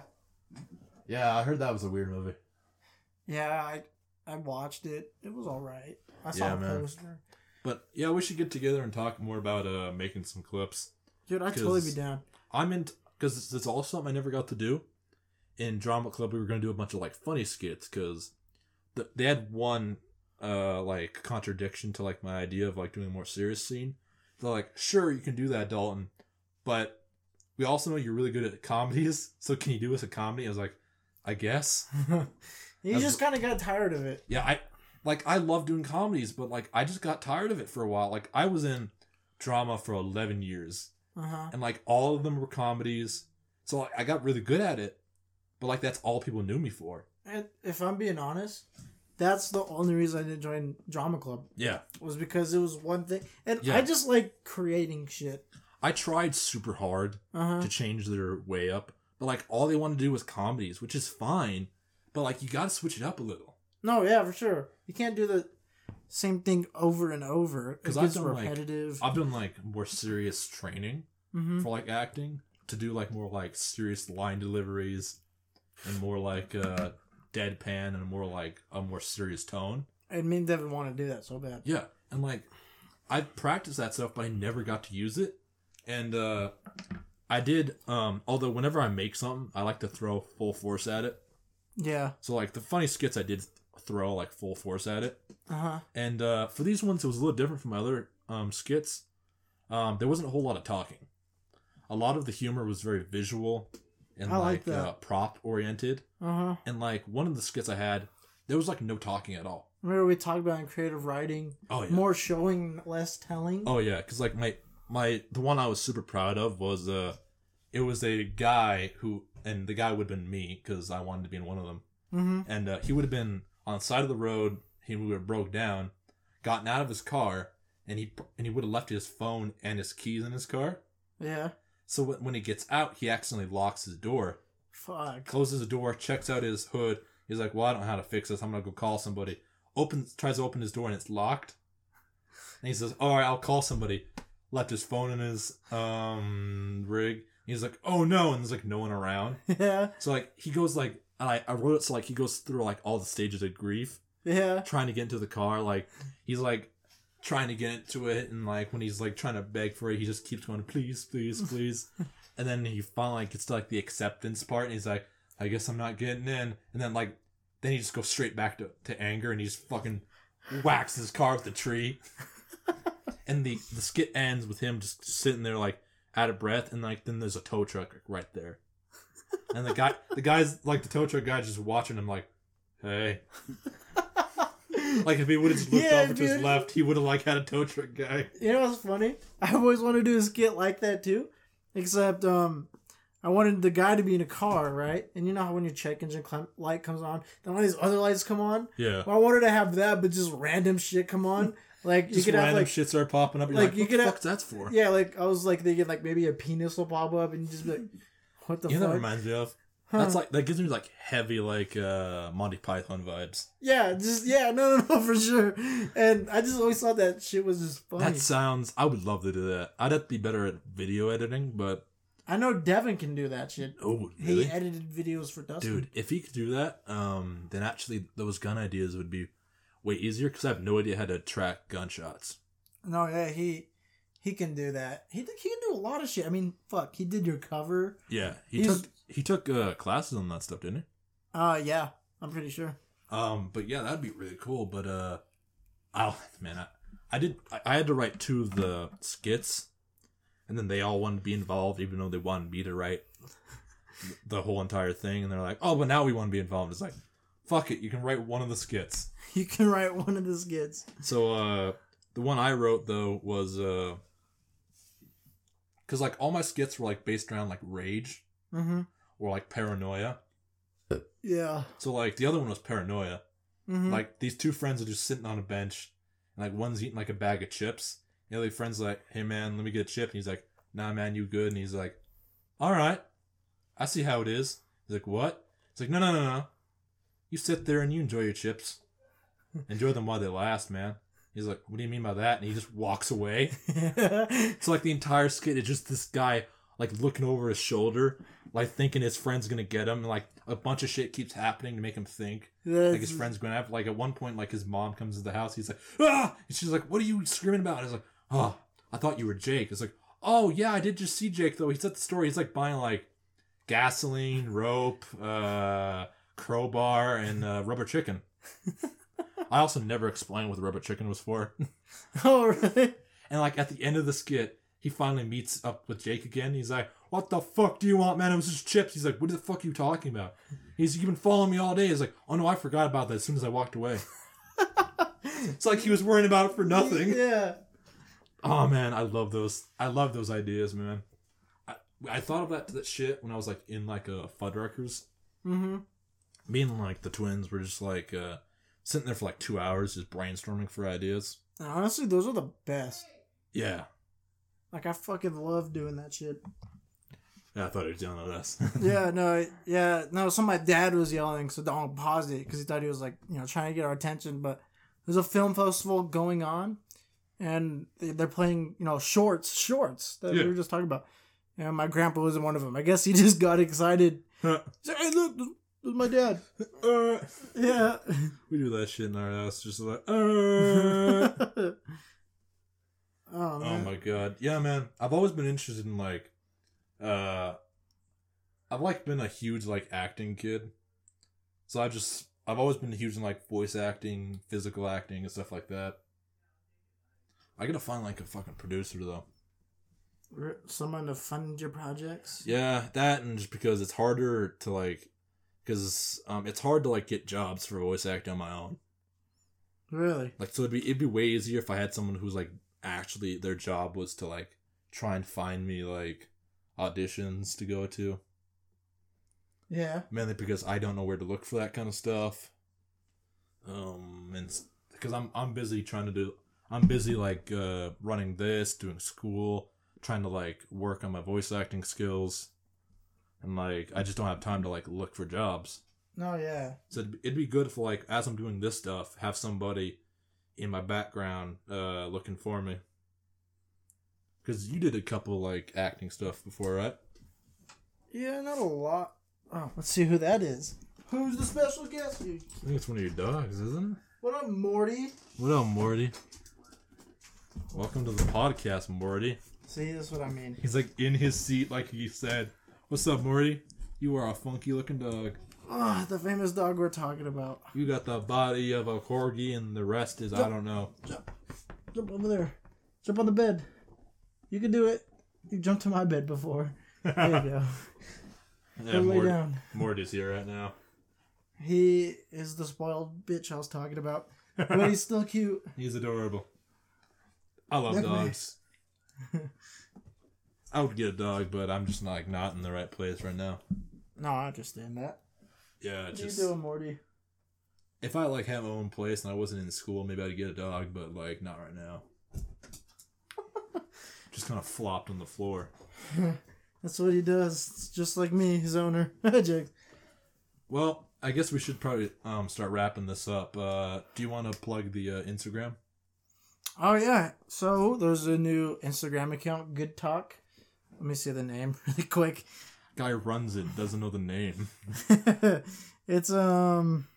yeah. Yeah, I heard that was a weird movie. Yeah, I I watched it. It was all right. I saw Yeah, the man. poster. But yeah, we should get together and talk more about uh making some clips. Dude, I'd totally be down. I'm in because it's, it's also something I never got to do. In drama club, we were gonna do a bunch of like funny skits because the, they had one uh like contradiction to like my idea of like doing a more serious scene. They're like, sure, you can do that, Dalton, but we also know you're really good at comedies. So can you do us a comedy? I was like, I guess. you just kind of got tired of it. Yeah, I like I love doing comedies, but like I just got tired of it for a while. Like I was in drama for 11 years. Uh huh. And like all of them were comedies. So like, I got really good at it. But like that's all people knew me for. And if I'm being honest, that's the only reason I didn't join drama club Yeah. was because it was one thing, and Yeah. I just like creating shit. I tried super hard Uh huh. to change their way up. But like all they wanted to do was comedies, which is fine. But like you gotta switch it up a little. No, yeah, for sure. You can't do the same thing over and over. It 'Cause gets I've done, like- repetitive. I've done like more serious training mm-hmm. for like acting to do like more like serious line deliveries and more like uh deadpan and more like a more serious tone. And me and Devin want to do that so bad. Yeah, and like I practiced that stuff, but I never got to use it. And uh I did um although whenever I make something, I like to throw full force at it. Yeah. So like the funny skits I did throw like full force at it. Uh huh. And uh for these ones it was a little different from my other um skits. Um there wasn't a whole lot of talking. A lot of the humor was very visual and I like like, uh, prop oriented. Uh huh. And like one of the skits I had, there was like no talking at all. Remember we talked about in creative writing, Oh yeah. more showing, less telling. Oh yeah, because like my my the one I was super proud of was uh, it was a guy who and the guy would have been me because I wanted to be in one of them, Mm-hmm. and uh, he would have been on the side of the road. He would have broke down, gotten out of his car, and he and he would have left his phone and his keys in his car. Yeah. So when, when he gets out, he accidentally locks his door, Fuck. closes the door, checks out his hood. He's like, "Well, I don't know how to fix this. I'm gonna go call somebody." Opens, tries to open his door, and it's locked. And he says, "All right, I'll call somebody." Left his phone in his um rig. He's like, "Oh no!" And there's like no one around. Yeah. So like he goes like, and I I wrote it so like he goes through like all the stages of grief, Yeah. trying to get into the car. Like he's like trying to get into it, and like when he's like trying to beg for it, he just keeps going, "Please, please, please." and then he finally gets to like the acceptance part, and he's like, "I guess I'm not getting in." And then like then he just goes straight back to, to anger, and he just fucking whacks his car with the tree. and the the skit ends with him just sitting there like out of breath, and like then there's a tow truck right there. And the guy, the guy's like the tow truck guy, just watching him like, "Hey." Like if he would have just looked Yeah, over to his left, he would have like had a tow truck guy. You know what's funny? I always want to do a skit like that too, except um, I wanted the guy to be in a car, right? And you know how when your check engine clim- light comes on, then all these other lights come on. Yeah. Well, I wanted to have that, but just random shit come on. Like you Just could random have like shit start popping up. You're like, like, you could the have- that's for? yeah, like I was like thinking like maybe a penis will pop up and you just be like, what the You know fuck? that reminds me of. Huh. That's like that gives me like heavy like uh Monty Python vibes. yeah, just yeah, no, no, no, for sure. And I just always thought that shit was just funny. That sounds. I would love to do that. I'd have to be better at video editing, but I know Devin can do that shit. oh He really, edited videos for Dustin. dude? If he could do that, um, then actually those gun ideas would be way easier because I have no idea how to track gunshots. No, yeah, he he can do that. He he can do a lot of shit. I mean, fuck, he did your cover. Yeah, he He's- took he took uh, classes on that stuff, didn't he? Uh yeah, I'm pretty sure. Um, but yeah, that'd be really cool. But uh, oh man, I, I did. I, I had to write two of the skits, and then they all wanted to be involved, even though they wanted me to write the whole entire thing. And they're like, "Oh, but now we want to be involved." It's like, fuck it, you can write one of the skits. You can write one of the skits. So uh, the one I wrote though was uh, because like all my skits were like based around like rage Mm-hmm. or like paranoia. Yeah. So like the other one was paranoia. Mm-hmm. Like these two friends are just sitting on a bench, and like one's eating like a bag of chips. The other friend's like, "Hey man, let me get a chip." And he's like, "Nah man, you good?" And he's like, "All right, I see how it is." He's like, "What?" He's like, "No no no no, you sit there and you enjoy your chips, enjoy them while they last, man." He's like, "What do you mean by that?" And he just walks away. So like the entire skit is just this guy like looking over his shoulder, like thinking his friend's gonna get him. And, like a bunch of shit keeps happening to make him think like his friend's gonna have. like at one point like his mom comes to the house he's like ah and she's like what are you screaming about and he's like oh i thought you were jake it's like oh yeah i did just see jake though he's at the store he's like buying like gasoline rope uh crowbar and uh, rubber chicken i also never explained what the rubber chicken was for oh really? and like at the end of the skit he finally meets up with jake again he's like what the fuck do you want man it was just chips he's like what the fuck are you talking about He's like, you've been following me all day. He's like, oh no, I forgot about that as soon as I walked away. it's like he was worrying about it for nothing. Yeah. Oh man, I love those. I love those ideas, man. I, I thought of that that shit when I was like in like a Fuddruckers. Mm-hmm. Me and like the twins were just like uh sitting there for like two hours just brainstorming for ideas. Honestly, those are the best. Yeah. Like I fucking love doing that shit. Yeah, I thought he was yelling at us. yeah, no, yeah, no. So my dad was yelling, so don't pause it because he thought he was like, you know, trying to get our attention. But there's a film festival going on, and they- they're playing, you know, shorts, shorts that Yeah. we were just talking about. And my grandpa was in one of them. I guess he just got excited. Like, hey, look, this this is my dad. Uh, Yeah. we do that shit in our house, just like, uh. oh oh my god, yeah, man. I've always been interested in like, uh, I've like been a huge like acting kid, so I just I've always been huge in like voice acting, physical acting, and stuff like that. I gotta find like a fucking producer though. Someone to fund your projects. Yeah, that and just because it's harder to like, because um, it's hard to like get jobs for voice acting on my own. Really? Like, so it'd be it'd be way easier if I had someone who's like actually their job was to like try and find me like auditions to go to. Yeah. Mainly because I don't know where to look for that kind of stuff. Um, and because I'm I'm busy trying to do I'm busy like uh running this, doing school, trying to like work on my voice acting skills, and like I just don't have time to like look for jobs. No, yeah. So it'd, it'd be good if like as I'm doing this stuff, have somebody in my background uh looking for me. Because you did a couple like acting stuff before, right? Yeah, not a lot. Oh, let's see who that is. Who's the special guest? I think it's one of your dogs, isn't it? What up, Morty? What up, Morty? Welcome to the podcast, Morty. See, that's what I mean. He's like in his seat, like he said. What's up, Morty? You are a funky looking dog. Oh, the famous dog we're talking about. You got the body of a corgi, and the rest is I don't know. Jump jump over there. Jump on the bed. You can do it. You jumped to my bed before. There you go. Yeah, Go lay Morty, down. Morty's here right now. He is the spoiled bitch I was talking about. But he's still cute. He's adorable. I love Look, man. dogs. I would get a dog, but I'm just like not in the right place right now. No, I understand that. Yeah, What just you doing, Morty? if I like have my own place and I wasn't in school, maybe I'd get a dog, but like not right now. just kind of flopped on the floor. That's what he does. It's just like me, his owner. Well, I guess we should probably um start wrapping this up. Uh, do you want to plug the uh, Instagram? Oh yeah. So there's a new Instagram account, Good Talk. Let me see the name really quick. Guy runs it, doesn't know the name. it's um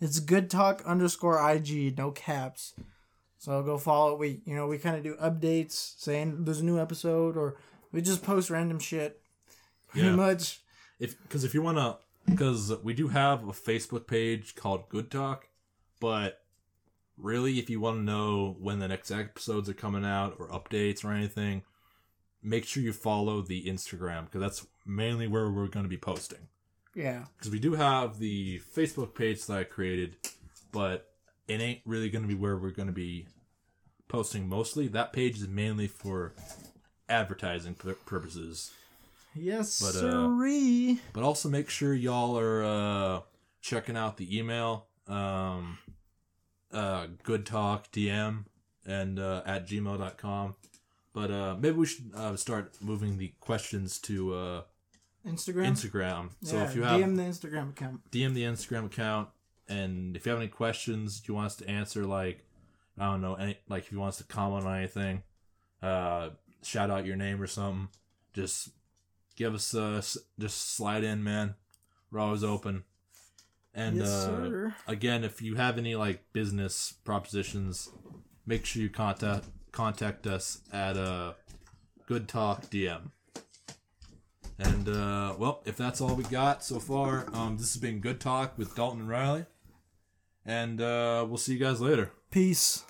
it's good talk underscore IG, no caps. So go follow it. We you know, we kinda do updates saying there's a new episode or we just post random shit. Pretty Yeah. much. if because if you want to because we do have a facebook page called good talk but really if you want to know when the next episodes are coming out or updates or anything make sure you follow the instagram because that's mainly where we're going to be posting Yeah. because we do have the facebook page that i created but it ain't really going to be where we're going to be posting mostly that page is mainly for advertising pur- purposes Yes, But, uh, but also make sure y'all are uh, checking out the email, um, uh, good talk DM and uh, at gmail.com. But uh, maybe we should uh, start moving the questions to uh, Instagram. Instagram. So yeah, if you have DM the Instagram account. DM the Instagram account, and if you have any questions you want us to answer, like I don't know, any like if you want us to comment on anything, uh, shout out your name or something, just give us a just slide in, man. We're always open. And yes, uh, again, if you have any like business propositions, make sure you contact contact us at uh, Good Talk DM. And uh, well, if that's all we got so far, um, this has been Good Talk with Dalton and Riley, and uh, we'll see you guys later. Peace.